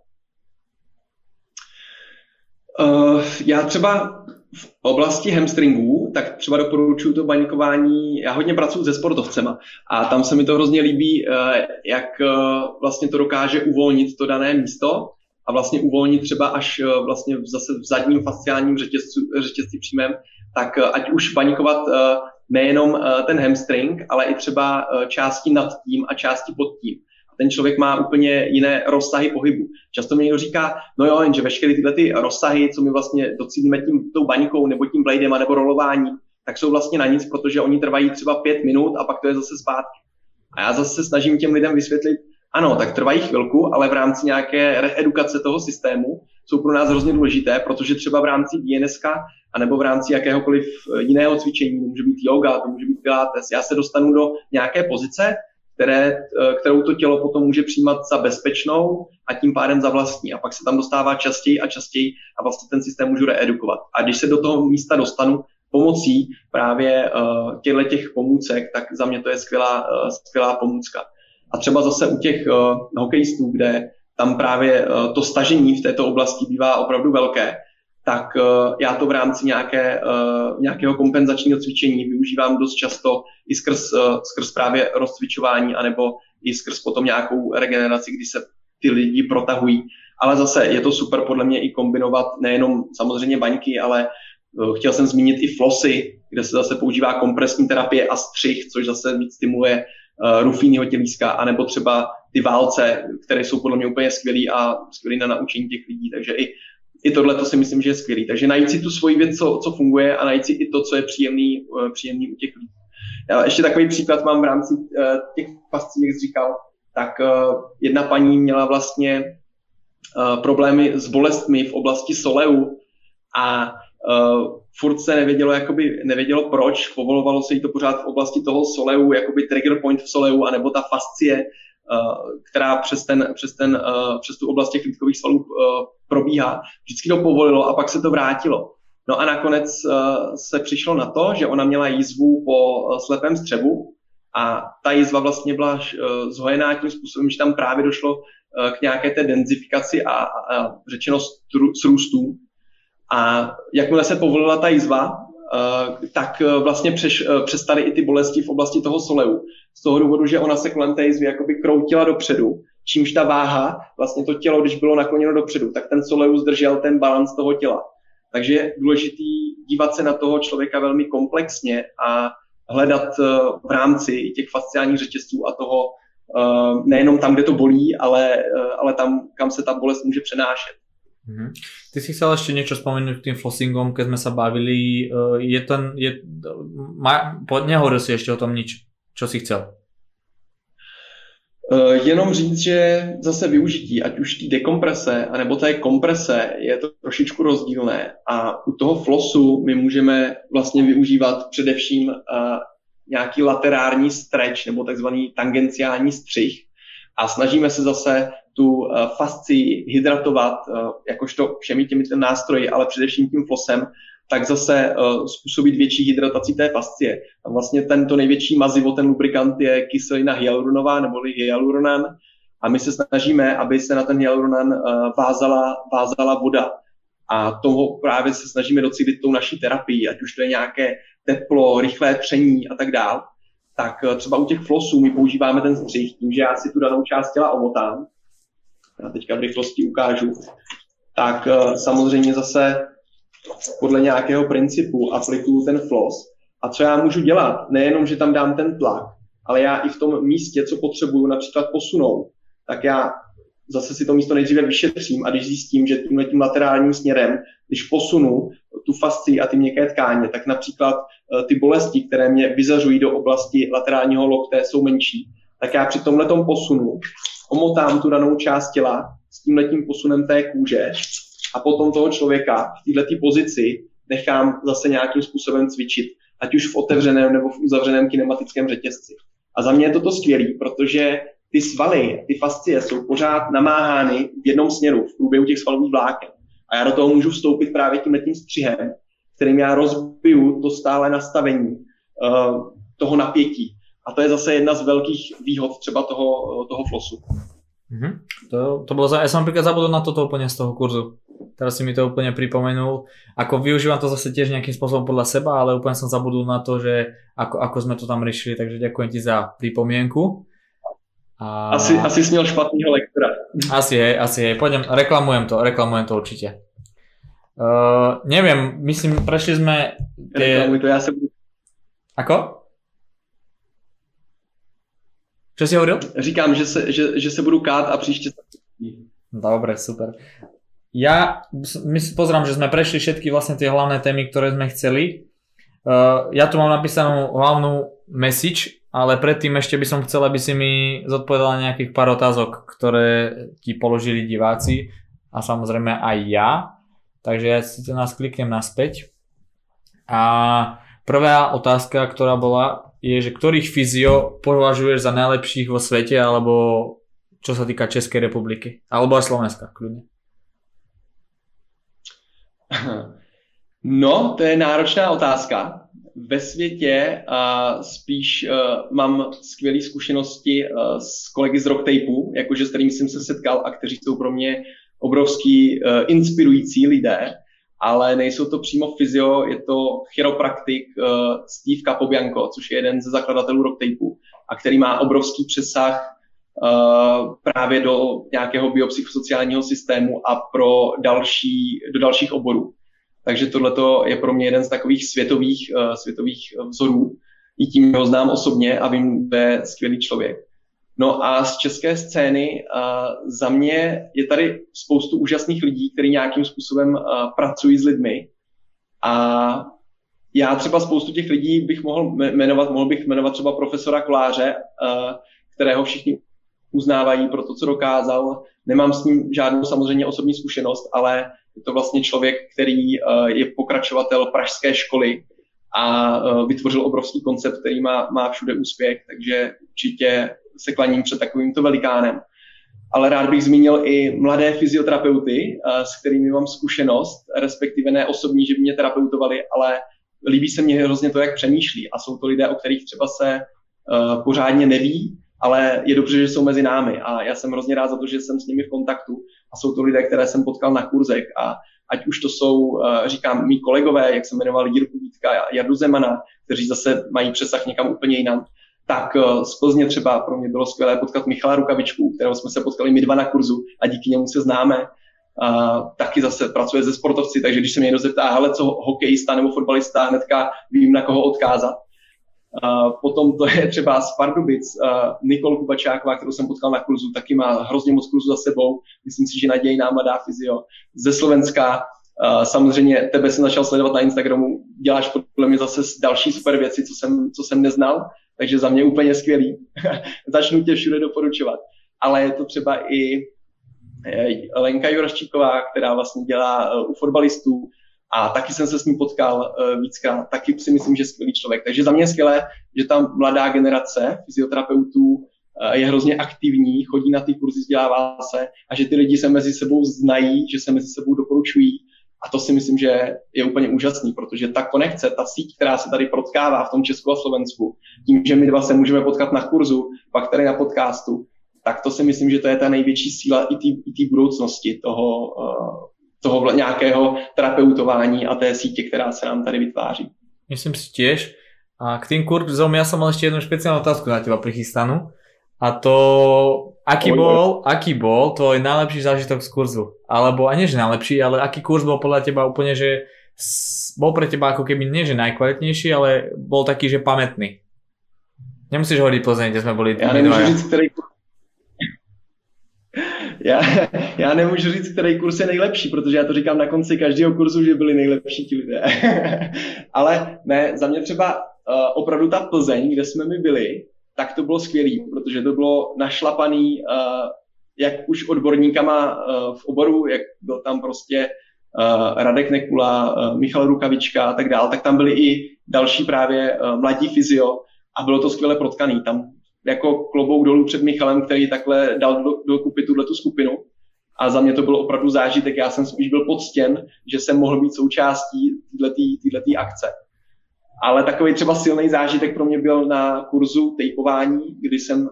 Uh, já třeba v oblasti hamstringů, tak třeba doporučuji to baňkování, já hodně pracuji se sportovcema a tam se mi to hrozně líbí, uh, jak vlastně to dokáže uvolnit to dané místo a vlastně uvolnit třeba až vlastně zase v zadním fasciálním řetězci, řetězci přímém, tak ať už baňkovat nejenom ten hamstring, ale i třeba části nad tím a části pod tím ten člověk má úplně jiné rozsahy pohybu. Často mi někdo říká, no jo, jenže veškeré tyhle ty rozsahy, co my vlastně docílíme tím tou baňkou nebo tím bladem nebo rolováním, tak jsou vlastně na nic, protože oni trvají třeba pět minut a pak to je zase zpátky. A já zase se snažím těm lidem vysvětlit, ano, tak trvají chvilku, ale v rámci nějaké reedukace toho systému jsou pro nás hrozně důležité, protože třeba v rámci DNS anebo v rámci jakéhokoliv jiného cvičení, to může být yoga, to může být pilates, já se dostanu do nějaké pozice, které, eh, kterou to tělo potom může přijímat za bezpečnou a tím pádem za vlastní. A pak se tam dostává častěji a častěji a vlastně ten systém můžu reedukovat. A když se do toho místa dostanu pomocí právě uh, těchto těch pomůcek, tak za mě to je skvělá, uh, skvělá pomůcka. A třeba zase u těch hokejistů, kde tam právě to stažení v této oblasti bývá opravdu velké, tak uh, já to v rámci nějaké, uh, nějakého kompenzačního cvičení využívám dost často i skrz, uh, skrz právě rozcvičování, anebo i skrz potom nějakou regeneraci, kdy se ty lidi protahují. Ale zase je to super podle mě i kombinovat nejenom samozřejmě baňky, ale chtěl jsem zmínit i flosy, kde se zase používá kompresní terapie a střih, což zase víc stimuluje rufínního tělíska, anebo třeba ty válce, které jsou podle mě úplně skvělý a skvělý na naučení těch lidí. Takže i i tohle to si myslím, že je skvělý. Takže najít si tu svoji věc, co, co funguje a najít si i to, co je příjemný, uh, příjemný u těch lidí. Já ještě takový příklad mám v rámci uh, těch pascí, jak jsi říkal, tak uh, jedna paní měla vlastně problémy s bolestmi v oblasti soleu a furt se nevědělo, jakoby, nevědělo proč, povolovalo se jí to pořád v oblasti toho soleu, jakoby trigger point v soleu, anebo ta fascie, která přes, ten, přes, ten, uh, přes tu oblast těch lidkových svalů uh, probíhá. Vždycky to povolilo a pak se to vrátilo. No a nakonec se přišlo na to, že ona měla jízvu po slepém střevu a ta jízva vlastně byla zhojená tím způsobem, že tam právě došlo k nějaké té denzifikaci a, a řečeno srůstů. A jakmile se povolila ta jízva, tak uh, vlastně přeš, uh, přestaly i ty bolesti v oblasti toho soleu. Z toho důvodu, že ona se kolem té jízvy jakoby kroutila dopředu čímž ta váha, vlastně to tělo, když bylo nakloněno dopředu, tak ten soleus držel ten balans toho těla. Takže je důležitý dívat se na toho člověka velmi komplexně a hledat eh, v rámci těch fasciálních řetězců a toho eh, nejenom tam, kde to bolí, ale, eh, ale tam, kam se ta bolest může přenášet. Mm-hmm. Ty si chcel ešte niečo spomenúť k tým flossingom, keď sme sa bavili. Je ten, je, ma, nehovoril si ešte o tom nič. Čo si chcel? Uh, jenom říct, že zase využití, ať už té dekomprese, anebo té komprese, je to trošičku rozdílné. A u toho flosu my můžeme vlastně využívat především uh, nějaký laterární stretch nebo takzvaný tangenciální střih. A snažíme se zase tu uh, fascii hydratovat uh, jakožto všemi těmi nástroji, ale především tím flosem, tak zase uh, způsobit větší hydrataci té fascie. A vlastně tento největší mazivo, ten lubrikant je kyselina hyaluronová neboli hyaluronan a my se snažíme, aby se na ten hyaluronan vázala, vázala voda. A toho právě se snažíme docílit tou naší terapii, ať už to je nějaké teplo, rychlé tření a tak dále. Tak třeba u těch flosů my používáme ten střih tím, že já si tu danou část těla omotám já teďka v rychlosti ukážu, tak uh, samozřejmě zase podle nějakého principu aplikuju ten floss. A co já můžu dělat? Nejenom, že tam dám ten tlak, ale já i v tom místě, co potřebuju například posunout, tak já zase si to místo nejdříve vyšetřím a když zjistím, že tímhle tím laterálním směrem, když posunu tu fasci a ty měkké tkáně, tak například eh, ty bolesti, které mě vyzařují do oblasti laterálního lokte, jsou menší, tak já při tomhle posunu omotám tu danou část těla s tímhletím posunem té kůže a potom toho člověka v této pozici nechám zase nějakým způsobem cvičit, ať už v otevřeném nebo v uzavřeném kinematickém řetězci. A za mě je toto skvělé, protože ty svaly, ty fascie jsou pořád namáhány v jednom směru, v průběhu těch svalových vláken. A já do toho můžu vstoupit právě tím letním střihem, kterým já rozbiju to stále nastavení uh, toho napětí. A to je zase jedna z velkých výhod třeba toho, toho flosu. Mm-hmm. To, to bolo za... Ja som napríklad zabudol na toto úplne z toho kurzu. Teraz si mi to úplne pripomenul. Ako využívam to zase tiež nejakým spôsobom podľa seba, ale úplne som zabudol na to, že ako, ako sme to tam riešili, takže ďakujem ti za pripomienku. A... Asi, asi si měl špatného lektora. Asi hej, asi hej. Pôjdem, reklamujem to, reklamujem to určite. Uh, neviem, myslím, prešli sme... Tie... Reklamuj to, ja sa budu... Ako? Čo si hovoril? Říkám, že se, že, že se budu kát a příště Dobre, super. Ja my pozrám, že sme prešli všetky vlastne tie hlavné témy, ktoré sme chceli. Uh, ja tu mám napísanú hlavnú message, ale predtým ešte by som chcel, aby si mi zodpovedala nejakých pár otázok, ktoré ti položili diváci a samozrejme aj ja. Takže ja si to nás kliknem naspäť. A prvá otázka, ktorá bola, je, že ktorých fyzio považuješ za najlepších vo svete, alebo čo sa týka Českej republiky, alebo aj Slovenska, kľudne. No, to je náročná otázka. Ve světě uh, spíš uh, mám skvělé zkušenosti uh, s kolegy z Rocktapeu, jakože s kterými jsem se setkal a kteří jsou pro mě obrovský uh, inspirující lidé, ale nejsou to přímo fyzio, je to chiropraktik uh, Steve Capobianco, což je jeden ze zakladatelů Rocktapeu a který má obrovský přesah Uh, právě do nějakého biopsychosociálního systému a pro další, do dalších oborů. Takže tohle je pro mě jeden z takových světových, uh, světových vzorů. I tím ho znám osobně a vím, že je skvělý člověk. No a z české scény uh, za mě je tady spoustu úžasných lidí, kteří nějakým způsobem uh, pracují s lidmi. A já třeba spoustu těch lidí bych mohl jmenovat, mohl bych jmenovat třeba profesora Koláře, uh, kterého všichni uznávají pro to, co dokázal. Nemám s ním žádnou samozřejmě osobní zkušenost, ale je to vlastně člověk, který je pokračovatel pražské školy a vytvořil obrovský koncept, který má, má všude úspěch, takže určitě se klaním před takovýmto velikánem. Ale rád bych zmínil i mladé fyzioterapeuty, uh, s kterými mám zkušenost, respektive ne osobní, že by mě terapeutovali, ale líbí se mně hrozně to, jak přemýšlí. A jsou to lidé, o kterých třeba se uh, pořádně neví, ale je dobře, že jsou mezi námi a já jsem hrozně rád za to, že jsem s nimi v kontaktu a jsou to lidé, které jsem potkal na kurzech a ať už to jsou, eh, říkám, mý kolegové, jak se jmenoval Jirku Vítka a Jardu Zemana, kteří zase mají přesah někam úplně jinam, tak eh, z Plzně třeba pro mě bylo skvělé potkat Michala Rukavičku, kterého jsme se potkali my dva na kurzu a díky němu se známe. A taky zase pracuje se sportovci, takže když se mě někdo zeptá, hele, co hokejista nebo fotbalista, hnedka vím, na koho odkázat. Uh, potom to je třeba z Pardubic, Nikol Kubačáková, kterou jsem potkal na kurzu, taky má hrozně moc kurzu za sebou. Myslím si, že nadějná mladá fyzio. Ze Slovenska samozřejmě tebe jsem začal sledovat na Instagramu, děláš podle mě zase další super věci, co jsem, co jsem neznal, takže za mě úplně skvělý. Začnu tě všude doporučovat. Ale je to třeba i Lenka Juraščíková, která vlastně dělá u fotbalistů, a taky jsem se s ním potkal uh, víckrát, taky si myslím, že skvělý člověk. Takže za mě je skvělé, že tam mladá generace fyzioterapeutů je hrozně aktivní, chodí na ty kurzy, vzdělává se a že ty lidi se mezi sebou znají, že se mezi sebou doporučují. A to si myslím, že je úplně úžasný, protože ta konekce, ta síť, která se tady protkává v tom Česku a Slovensku, tím, že my dva se můžeme potkat na kurzu, pak tady na podcastu, tak to si myslím, že to je ta největší síla i té budoucnosti toho, uh, toho nějakého terapeutování a té sítě, která se nám tady vytváří. Myslím si tiež. A k tým kurzom ja som mal ešte jednu špeciálnu otázku na teba prichystanú. A to, Aký bol, aký bol tvoj najlepší zážitok z kurzu? Alebo, a nie že najlepší, ale aký kurz bol podľa teba úplne, že bol pre teba ako keby nie že najkvalitnejší, ale bol taký, že pamätný. Nemusíš hovoriť Plzeň, kde sme boli. Já nemůžu říct, který já, já nemůžu říct, který kurz je nejlepší, protože já to říkám na konci každého kurzu, že byli nejlepší ti lidé. Ale ne, za mě třeba uh, opravdu ta Plzeň, kde jsme my byli, tak to bylo skvělý, protože to bylo našlapaný uh, jak už odborníkama uh, v oboru, jak byl tam prostě uh, Radek Nekula, uh, Michal Rukavička a tak dál, tak tam byli i další právě uh, mladí fyzio a bylo to skvěle protkaný. Tam jako klobouk dolů před Michalem, který takhle dal do, do kupy tuhle tu skupinu. A za mě to byl opravdu zážitek. Já jsem spíš byl poctěn, že jsem mohl být součástí této akce. Ale takový třeba silný zážitek pro mě byl na kurzu tejpování, kdy jsem uh,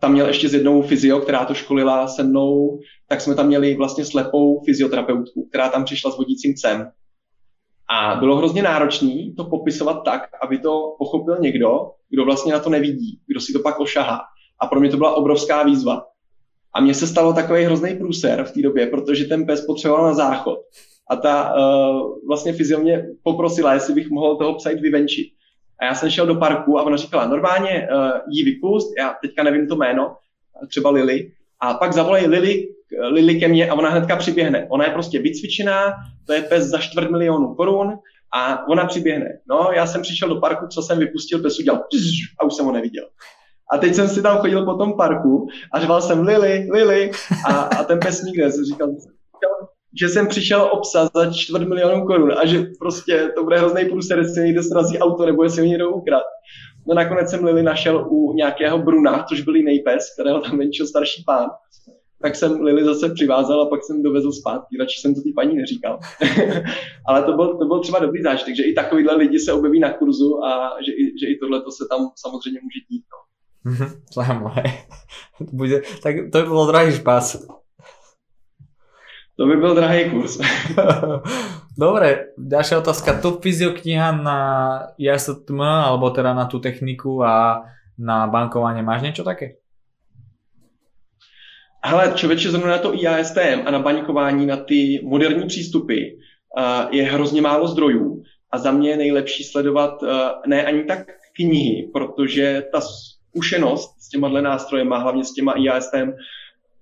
tam měl ještě s jednou fyzio, která to školila se mnou, tak jsme tam měli vlastně slepou fyzioterapeutku, která tam přišla s vodícím psem. A bylo hrozně náročné to popisovat tak, aby to pochopil někdo, kdo vlastně na to nevidí, kdo si to pak ošahá. A pro mě to byla obrovská výzva. A mně se stalo takový hrozný průser v té době, protože ten pes potřeboval na záchod. A ta uh, vlastně fyzio mě poprosila, jestli bych mohl toho psa jít vyvenčit. A já jsem šel do parku a ona říkala, normálně uh, jí vypust, já teďka nevím to jméno, třeba Lily, a pak zavolej Lily, Lily ke mně a ona hnedka přiběhne. Ona je prostě vycvičená, to je pes za čtvrt milionu korun a ona přiběhne. No, já jsem přišel do parku, co jsem vypustil, pes udělal a už jsem ho neviděl. A teď jsem si tam chodil po tom parku a řval jsem Lily, Lily a, a ten pes nikde. Jsem říkal, že jsem přišel obsat za čtvrt milionu korun a že prostě to bude hrozný průser, jestli někde srazí auto nebo jestli ho někdo ukrad. No nakonec jsem Lily našel u nějakého Bruna, což byl jiný pes, kterého tam venčil starší pán. Tak jsem Lily zase přivázal a pak jsem dovezl zpátky, radši jsem to té paní neříkal. Ale to byl, to byl třeba dobrý zážitek, že i takovýhle lidi se objeví na kurzu a že i, že i tohle to se tam samozřejmě může dít. No. Zaujímavé. Bude, tak to by bol drahý špás. To by byl drahý kurz. Dobre, ďalšia otázka. Top kniha na ISTM, alebo teda na tú techniku a na bankovanie. Máš niečo také? Hele, člověče, zrovna na to IASTM a na baňkování, na ty moderní přístupy je hrozně málo zdrojů a za mě je nejlepší sledovat ne ani tak knihy, protože ta zkušenost s těma nástrojem, hlavně s těma IASTM,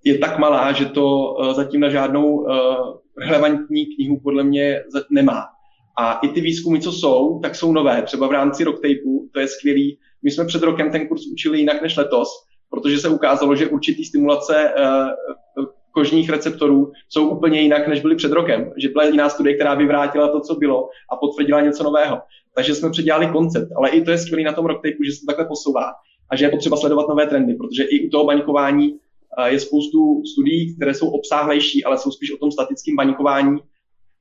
je tak malá, že to uh, zatím na žádnou uh, relevantní knihu podle mě nemá. A i ty výzkumy, co jsou, tak jsou nové. Třeba v rámci Rocktapeu, to je skvělý. My jsme před rokem ten kurz učili jinak než letos, protože se ukázalo, že určitý stimulace uh, kožních receptorů jsou úplně jinak, než byly před rokem. Že byla jiná studie, která vyvrátila to, co bylo a potvrdila něco nového. Takže jsme předělali koncept, ale i to je skvělý na tom Rocktapeu, že se takhle posouvá a že je potřeba sledovat nové trendy, protože i u toho baňkování je spoustu studií, které jsou obsáhlejší, ale jsou spíš o tom statickém baňkování,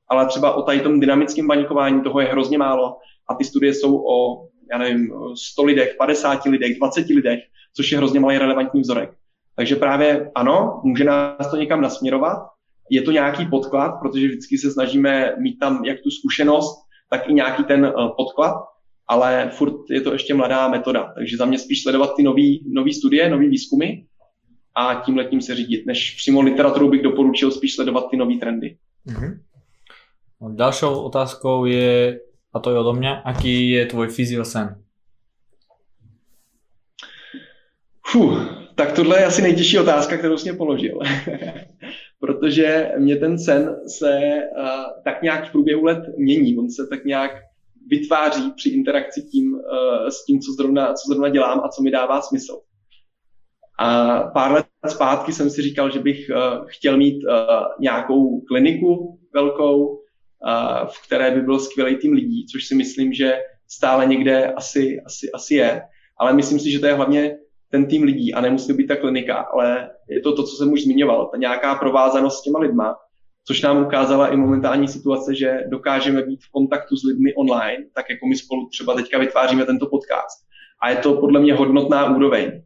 ale třeba o tady tom dynamickém baňkování toho je hrozně málo a ty studie jsou o, já nevím, 100 lidech, 50 lidech, 20 lidech, což je hrozně malý relevantní vzorek. Takže právě ano, může nás to někam nasměrovat, je to nějaký podklad, protože vždycky se snažíme mít tam jak tu zkušenost, tak i nějaký ten eh, podklad, ale furt je to ještě mladá metoda. Takže za mě spíš sledovat ty nové studie, nové výzkumy a tím letím se řídit, než přímo literaturu bych doporučil spíš sledovat ty nové trendy. Mm-hmm. Dalšou otázkou je, a to je odo mě, aký je tvůj fyziosen? Fuh, tak tohle je asi nejtěžší otázka, kterou jsi mě položil. Protože mě ten sen se uh, tak nějak v průběhu let mění. On se tak nějak vytváří při interakci tím, uh, s tím, co zrovna, co zrovna dělám a co mi dává smysl. A pár let zpátky jsem si říkal, že bych uh, chtěl mít uh, nějakou kliniku velkou, uh, v které by byl skvělý tým lidí, což si myslím, že stále někde asi, asi, asi je. Ale myslím si, že to je hlavně ten tým lidí a nemusí to být ta klinika, ale je to to, co jsem už zmiňoval, ta nějaká provázanost s těma lidma, což nám ukázala i momentální situace, že dokážeme být v kontaktu s lidmi online, tak jako my spolu třeba teďka vytváříme tento podcast. A je to podle mě hodnotná úroveň.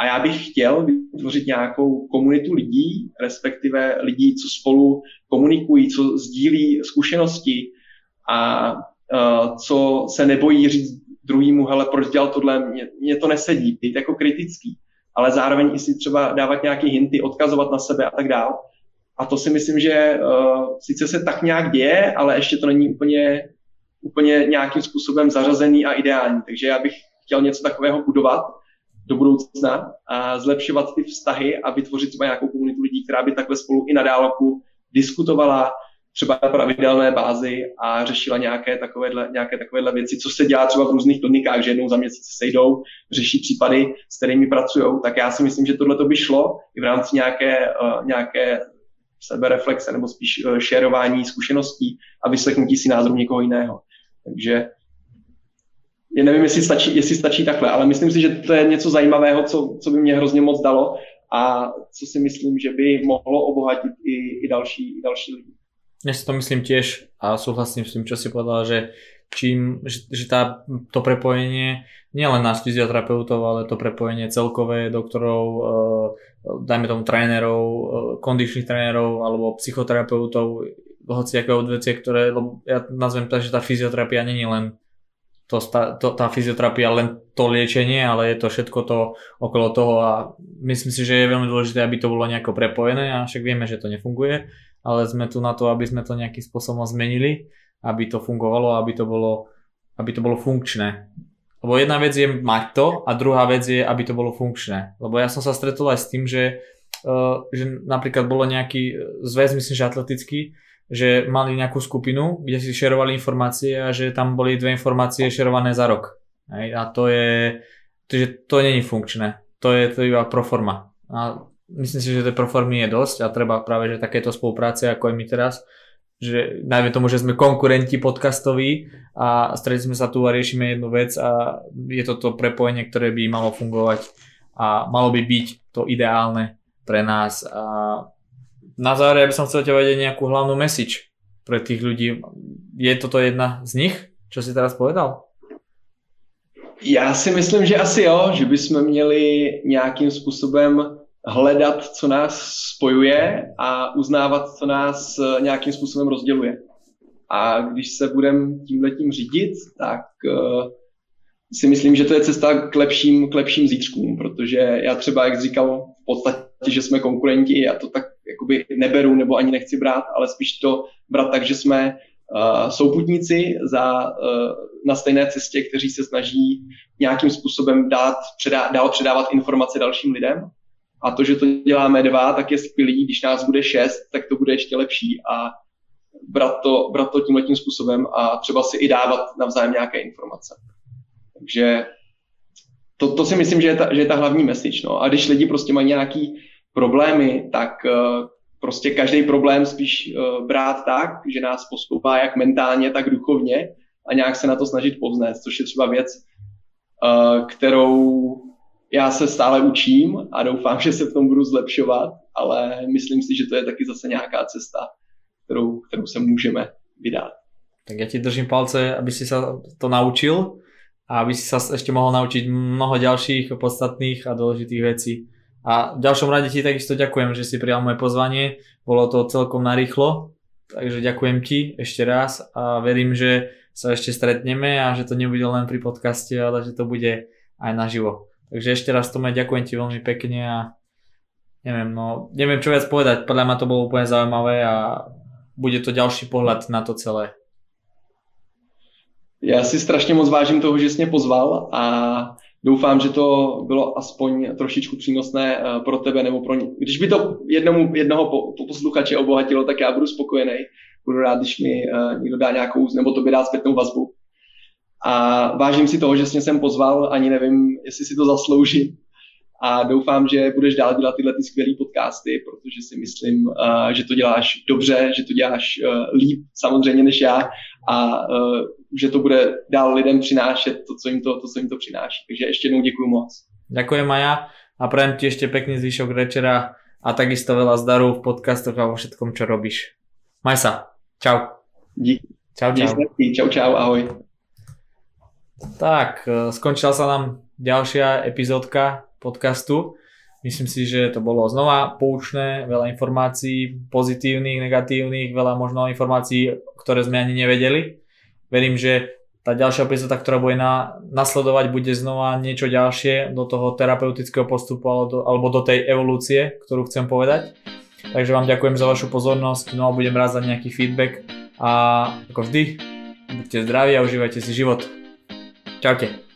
A já bych chtěl vytvořit nějakou komunitu lidí, respektive lidí, co spolu komunikují, co sdílí zkušenosti a uh, co se nebojí říct druhýmu, hele, proč dělal tohle, mě, mě to nesedí, být jako kritický. ale zároveň i si třeba dávat nějaké hinty, odkazovat na sebe a tak dále. A to si myslím, že uh, sice se tak nějak děje, ale ještě to není úplně, úplně nějakým způsobem zařazený a ideální. Takže já bych chtěl něco takového budovat do budoucna a zlepšovat ty vztahy a vytvořit třeba nějakou komunitu lidí, která by takhle spolu i na dálku diskutovala, třeba na pravidelné bázi a řešila nějaké takovéhle, nějaké takovéhle věci, co se dělá třeba v různých klinikách, že jednou za měsíc se sejdou, řeší případy, s kterými pracují, tak já si myslím, že tohle to by šlo i v rámci nějaké, uh, nějaké sebereflexe nebo spíš uh, šerování zkušeností a vyslechnutí si názoru někoho jiného. Takže já nevím, jestli stačí, jestli stačí takhle, ale myslím si, že to je něco zajímavého, co, co by mě hrozně moc dalo a co si myslím, že by mohlo obohatit i, i, další, i další lidi. Ja si to myslím tiež a súhlasím s tým, čo si povedal, že čím, že, že tá, to prepojenie nie len nás fyzioterapeutov, ale to prepojenie celkové doktorov, e, dajme tomu trénerov, e, kondičných trénerov alebo psychoterapeutov, hoci akého odvecie, ktoré, lebo ja nazvem to, že tá fyzioterapia není len to, to, tá fyzioterapia len to liečenie, ale je to všetko to okolo toho a myslím si, že je veľmi dôležité, aby to bolo nejako prepojené a však vieme, že to nefunguje, ale sme tu na to, aby sme to nejakým spôsobom zmenili, aby to fungovalo, aby to bolo, aby to bolo funkčné. Lebo jedna vec je mať to a druhá vec je, aby to bolo funkčné. Lebo ja som sa stretol aj s tým, že, uh, že napríklad bolo nejaký zväz, myslím, že atletický, že mali nejakú skupinu, kde si šerovali informácie a že tam boli dve informácie šerované za rok. Hej, a to je, to, že to není funkčné. To je to iba pro forma. A myslím si, že tej proformy je dosť a treba práve, že takéto spolupráce ako aj my teraz, že najmä tomu, že sme konkurenti podcastoví a stretli sme sa tu a riešime jednu vec a je to to prepojenie, ktoré by malo fungovať a malo by byť to ideálne pre nás a na záver by som chcel ťa vedieť nejakú hlavnú message pre tých ľudí. Je toto jedna z nich, čo si teraz povedal? Já si myslím, že asi jo, že bychom měli nějakým způsobem hledat, co nás spojuje a uznávat, co nás eh, nějakým způsobem rozděluje. A když se budeme tímhletím řídit, tak uh, si myslím, že to je cesta k lepším, k lepším zítřkům, protože já třeba, jak říkal, v podstatě, že jsme konkurenti, já to tak jakoby neberu nebo ani nechci brát, ale spíš to brát tak, že jsme uh, souputníci za, uh, na stejné cestě, kteří se snaží nějakým způsobem dát, předá, dál předávat informace dalším lidem. A to, že to děláme dva, tak je skvělý. Když nás bude šest, tak to bude ještě lepší. A brat to, brat to tímhle tím způsobem a třeba si i dávat navzájem nějaké informace. Takže to, to si myslím, že je ta, že je ta hlavní message. No. A když lidi prostě mají nějaký problémy, tak uh, prostě každý problém spíš uh, brát tak, že nás postoupá jak mentálně, tak duchovně a nějak se na to snažit povznést, což je třeba věc, uh, kterou já se stále učím a doufám, že se v tom budu zlepšovat, ale myslím si, že to je taky zase nějaká cesta, kterou, kterou se můžeme vydat. Tak ja ti držím palce, aby si sa to naučil a aby si sa ešte mohol naučiť mnoho ďalších podstatných a dôležitých vecí. A v ďalšom rade ti takisto ďakujem, že si prijal moje pozvanie. Bolo to celkom narýchlo, takže ďakujem ti ešte raz a verím, že sa ešte stretneme a že to nebude len pri podcaste, ale že to bude aj naživo. Takže ešte raz Tome, ďakujem ti veľmi pekne a neviem, no, neviem čo viac povedať, podľa ma to bolo úplne zaujímavé a bude to ďalší pohľad na to celé. Já si strašně moc vážím toho, že jsi mě pozval a doufám, že to bylo aspoň trošičku přínosné eh, pro tebe nebo pro ně. Když by to jednomu, jednoho posluchače obohatilo, tak já budu spokojený. Budu rád, když mi eh, někdo dá nějakou, nebo to by dá zpětnou vazbu. A vážím si toho, že jsi mě sem pozval, ani nevím, jestli si to zasloužím. A doufám, že budeš dál dělat tyhle ty skvělé podcasty, protože si myslím, uh, že to děláš dobře, že to děláš líp samozřejmě než já a že to bude dál lidem přinášet to, co jim to, to, co jim to přináší. Takže ještě jednou děkuji moc. Ďakujem Maja a prajem ti ešte pekný zvyšok večera a takisto veľa zdaru v podcastoch a vo všetkom, čo robíš. Maj sa. Čau. Díky. Čau, čau. Díky, čau, čau, ahoj. Tak, e, skončila sa nám ďalšia epizódka podcastu. Myslím si, že to bolo znova poučné, veľa informácií pozitívnych, negatívnych, veľa možno informácií, ktoré sme ani nevedeli verím, že tá ďalšia epizóda, ktorá bude na, nasledovať, bude znova niečo ďalšie do toho terapeutického postupu alebo do, alebo do tej evolúcie, ktorú chcem povedať. Takže vám ďakujem za vašu pozornosť, no a budem rád za nejaký feedback a ako vždy, buďte zdraví a užívajte si život. Čaute.